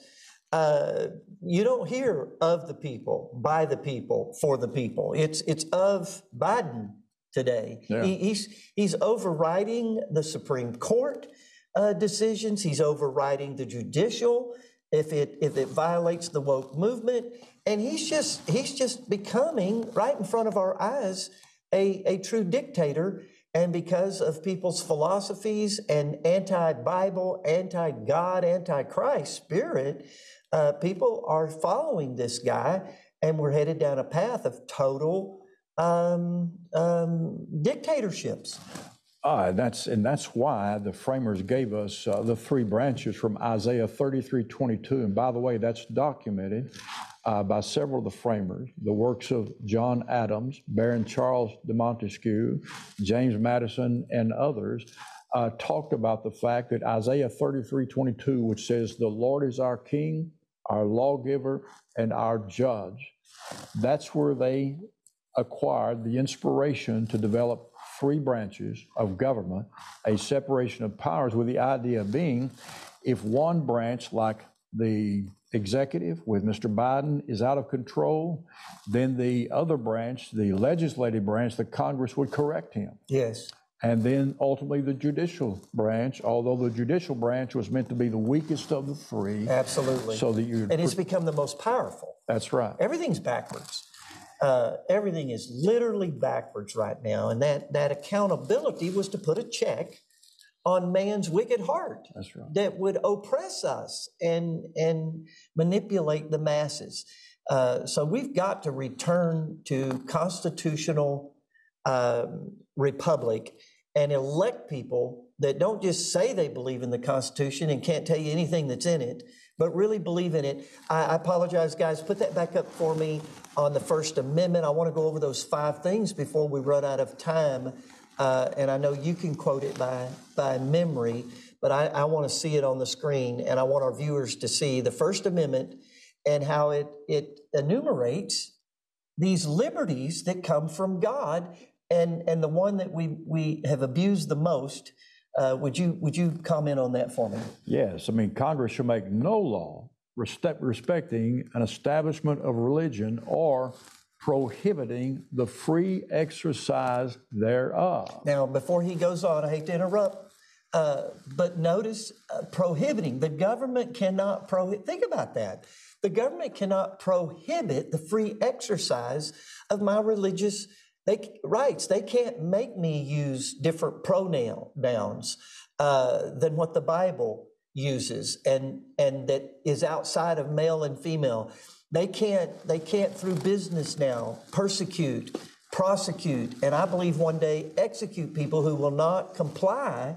uh, you don't hear of the people, by the people, for the people. It's, it's of Biden today. Yeah. He, he's, he's overriding the Supreme Court uh, decisions. He's overriding the judicial if it if it violates the woke movement, and he's just he's just becoming right in front of our eyes a, a true dictator. And because of people's philosophies and anti-Bible, anti-God, anti-Christ spirit, uh, people are following this guy, and we're headed down a path of total um, um, dictatorships. Ah, and that's and that's why the framers gave us uh, the three branches from Isaiah 33, 22. And by the way, that's documented uh, by several of the framers. The works of John Adams, Baron Charles de Montesquieu, James Madison, and others uh, talked about the fact that Isaiah 33, 22, which says, "The Lord is our King, our lawgiver, and our judge." That's where they acquired the inspiration to develop three branches of government, a separation of powers, with the idea being if one branch, like the executive with Mr. Biden, is out of control, then the other branch, the legislative branch, the Congress would correct him. Yes. And then ultimately the judicial branch, although the judicial branch was meant to be the weakest of the three. Absolutely. So that you. and it's become the most powerful. That's right. Everything's backwards. Uh, everything is literally backwards right now, and that that accountability was to put a check on man's wicked heart That's right. that would oppress us and and manipulate the masses. Uh, so we've got to return to constitutional um, republic and elect people that don't just say they believe in the Constitution and can't tell you anything that's in it, but really believe in it. I, I apologize, guys. Put that back up for me on the First Amendment. I want to go over those five things before we run out of time. Uh, and I know you can quote it by by memory. but I, I want to see it on the screen, and I want our viewers to see the First Amendment and how it it enumerates these liberties that come from God, and and the one that we we have abused the most. Uh, would you would you comment on that for me? Yes, I mean Congress shall make no law respect, respecting an establishment of religion or prohibiting the free exercise thereof. Now, before he goes on, I hate to interrupt, uh, but notice uh, prohibiting. The government cannot prohibit. Think about that. The government cannot prohibit the free exercise of my religious they, rights. They can't make me use different pronouns uh, than what the Bible uses, and and that is outside of male and female. They can't, they can't through business now persecute, prosecute, and I believe one day execute people who will not comply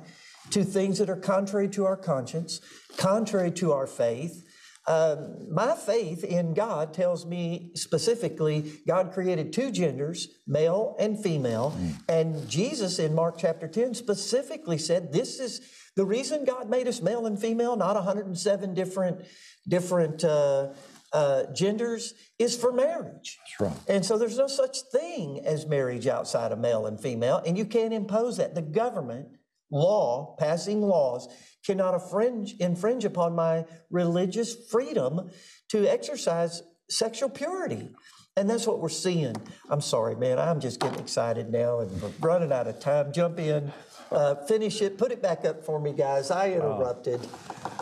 to things that are contrary to our conscience, contrary to our faith. Um, my faith in God tells me specifically God created two genders, male and female. Mm. And Jesus in Mark chapter 10 specifically said this is the reason God made us male and female, not 107 different, different uh, uh, genders is for marriage. That's right. And so there's no such thing as marriage outside of male and female, and you can't impose that. The government, law, passing laws, cannot infringe, infringe upon my religious freedom to exercise sexual purity. And that's what we're seeing. I'm sorry, man. I'm just getting excited now and we're running out of time. Jump in. Uh, finish it. Put it back up for me, guys. I interrupted.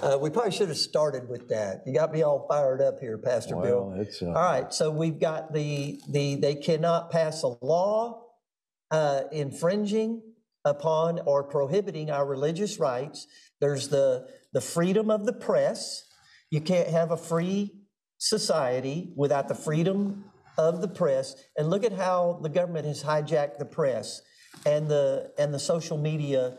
Uh, we probably should have started with that. You got me all fired up here, Pastor well, Bill. Uh, all right. So we've got the the they cannot pass a law uh, infringing upon or prohibiting our religious rights. There's the the freedom of the press. You can't have a free society without the freedom of the press. And look at how the government has hijacked the press and the and the social media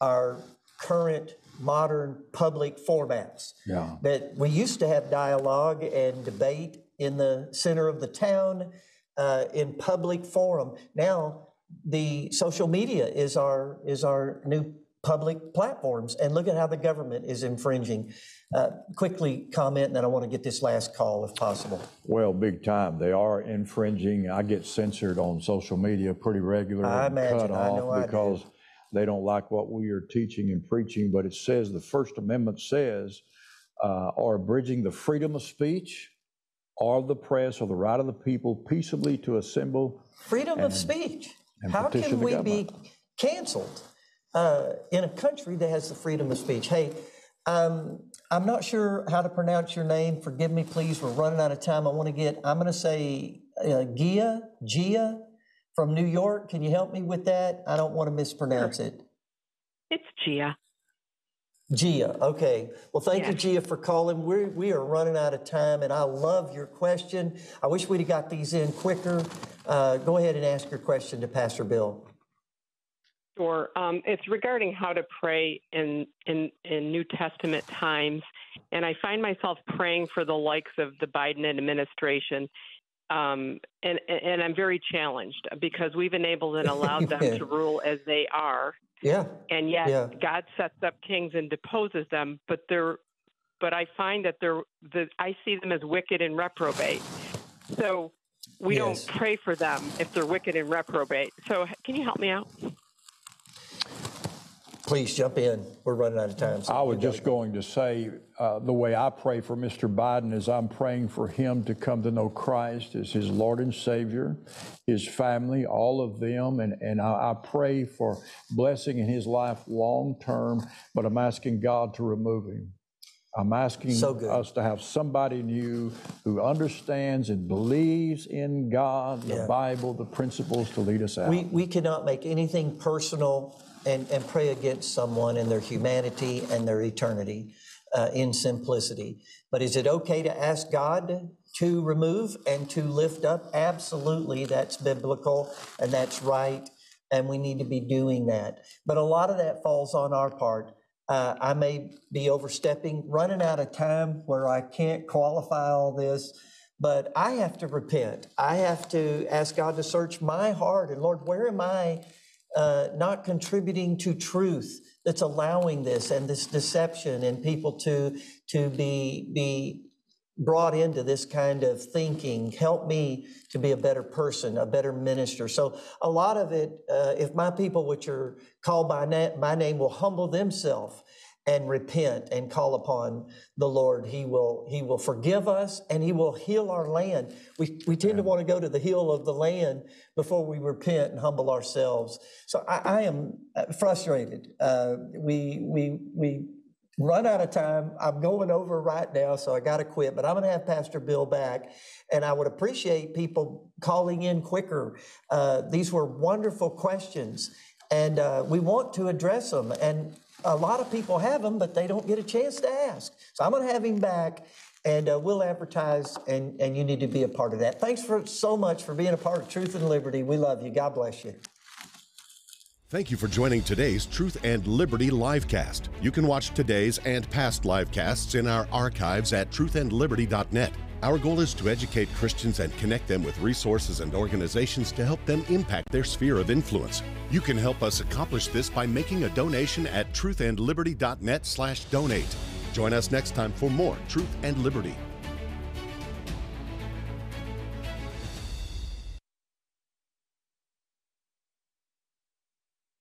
are current modern public formats. Yeah. That we used to have dialogue and debate in the center of the town, uh, in public forum. Now the social media is our is our new public platforms, and look at how the government is infringing. Uh, quickly comment, and then I want to get this last call if possible. Well, big time. They are infringing. I get censored on social media pretty regularly. I imagine. Cut I know off I because do. they don't like what we are teaching and preaching. But it says the First Amendment says, uh, or abridging the freedom of speech, or the press, or the right of the people peaceably to assemble. Freedom and, of speech. How can we be canceled uh, in a country that has the freedom of speech? Hey, um, I'm not sure how to pronounce your name. Forgive me, please. We're running out of time. I want to get, I'm going to say uh, Gia, Gia from New York. Can you help me with that? I don't want to mispronounce it. It's Gia. Gia, okay. Well, thank you, Gia, for calling. We're, we are running out of time, and I love your question. I wish we'd have got these in quicker. Uh, go ahead and ask your question to Pastor Bill. Sure. Um, it's regarding how to pray in, in, in New Testament times. And I find myself praying for the likes of the Biden administration. Um, and, and I'm very challenged because we've enabled and allowed them to rule as they are. Yeah. And yet Yeah. God sets up kings and deposes them, but they're but I find that they're the I see them as wicked and reprobate. So we Yes. don't pray for them if they're wicked and reprobate. So can you help me out? Please jump in. We're running out of time. so I was just going to say, uh, the way I pray for Mr. Biden is I'm praying for him to come to know Christ as his Lord and Savior, his family, all of them. And, and I, I pray for blessing in his life long term, but I'm asking God to remove him. I'm asking So us to have somebody new who understands and believes in God, the Yeah. Bible, the principles to lead us out. We, we cannot make anything personal and, and pray against someone and their humanity and their eternity uh, in simplicity. But is it okay to ask God to remove and to lift up? Absolutely, that's biblical and that's right, and we need to be doing that. But a lot of that falls on our part. Uh, I may be overstepping, running out of time where I can't qualify all this. But I have to repent. I have to ask God to search my heart. And Lord, where am I uh, not contributing to truth that's allowing this and this deception and people to to be be brought into this kind of thinking. Help me to be a better person a better minister. So a lot of it uh, if my people which are called by na- my name will humble themselves and repent and call upon the Lord, He will He will forgive us and He will heal our land. We we tend to want to go to the hill of the land before we repent and humble ourselves. So I, I am uh, frustrated. Uh, we we we run out of time. I'm going over right now, so I got to quit. But I'm going to have Pastor Bill back, and I would appreciate people calling in quicker. Uh, these were wonderful questions, and uh, we want to address them. And a lot of people have them, but they don't get a chance to ask. So I'm going to have him back, and uh, we'll advertise, and, and you need to be a part of that. Thanks for so much for being a part of Truth and Liberty. We love you. God bless you. Thank you for joining today's Truth and Liberty livecast. You can watch today's and past livecasts in our archives at truthandliberty.net. Our goal is to educate Christians and connect them with resources and organizations to help them impact their sphere of influence. You can help us accomplish this by making a donation at truthandliberty.net/donate. Join us next time for more Truth and Liberty.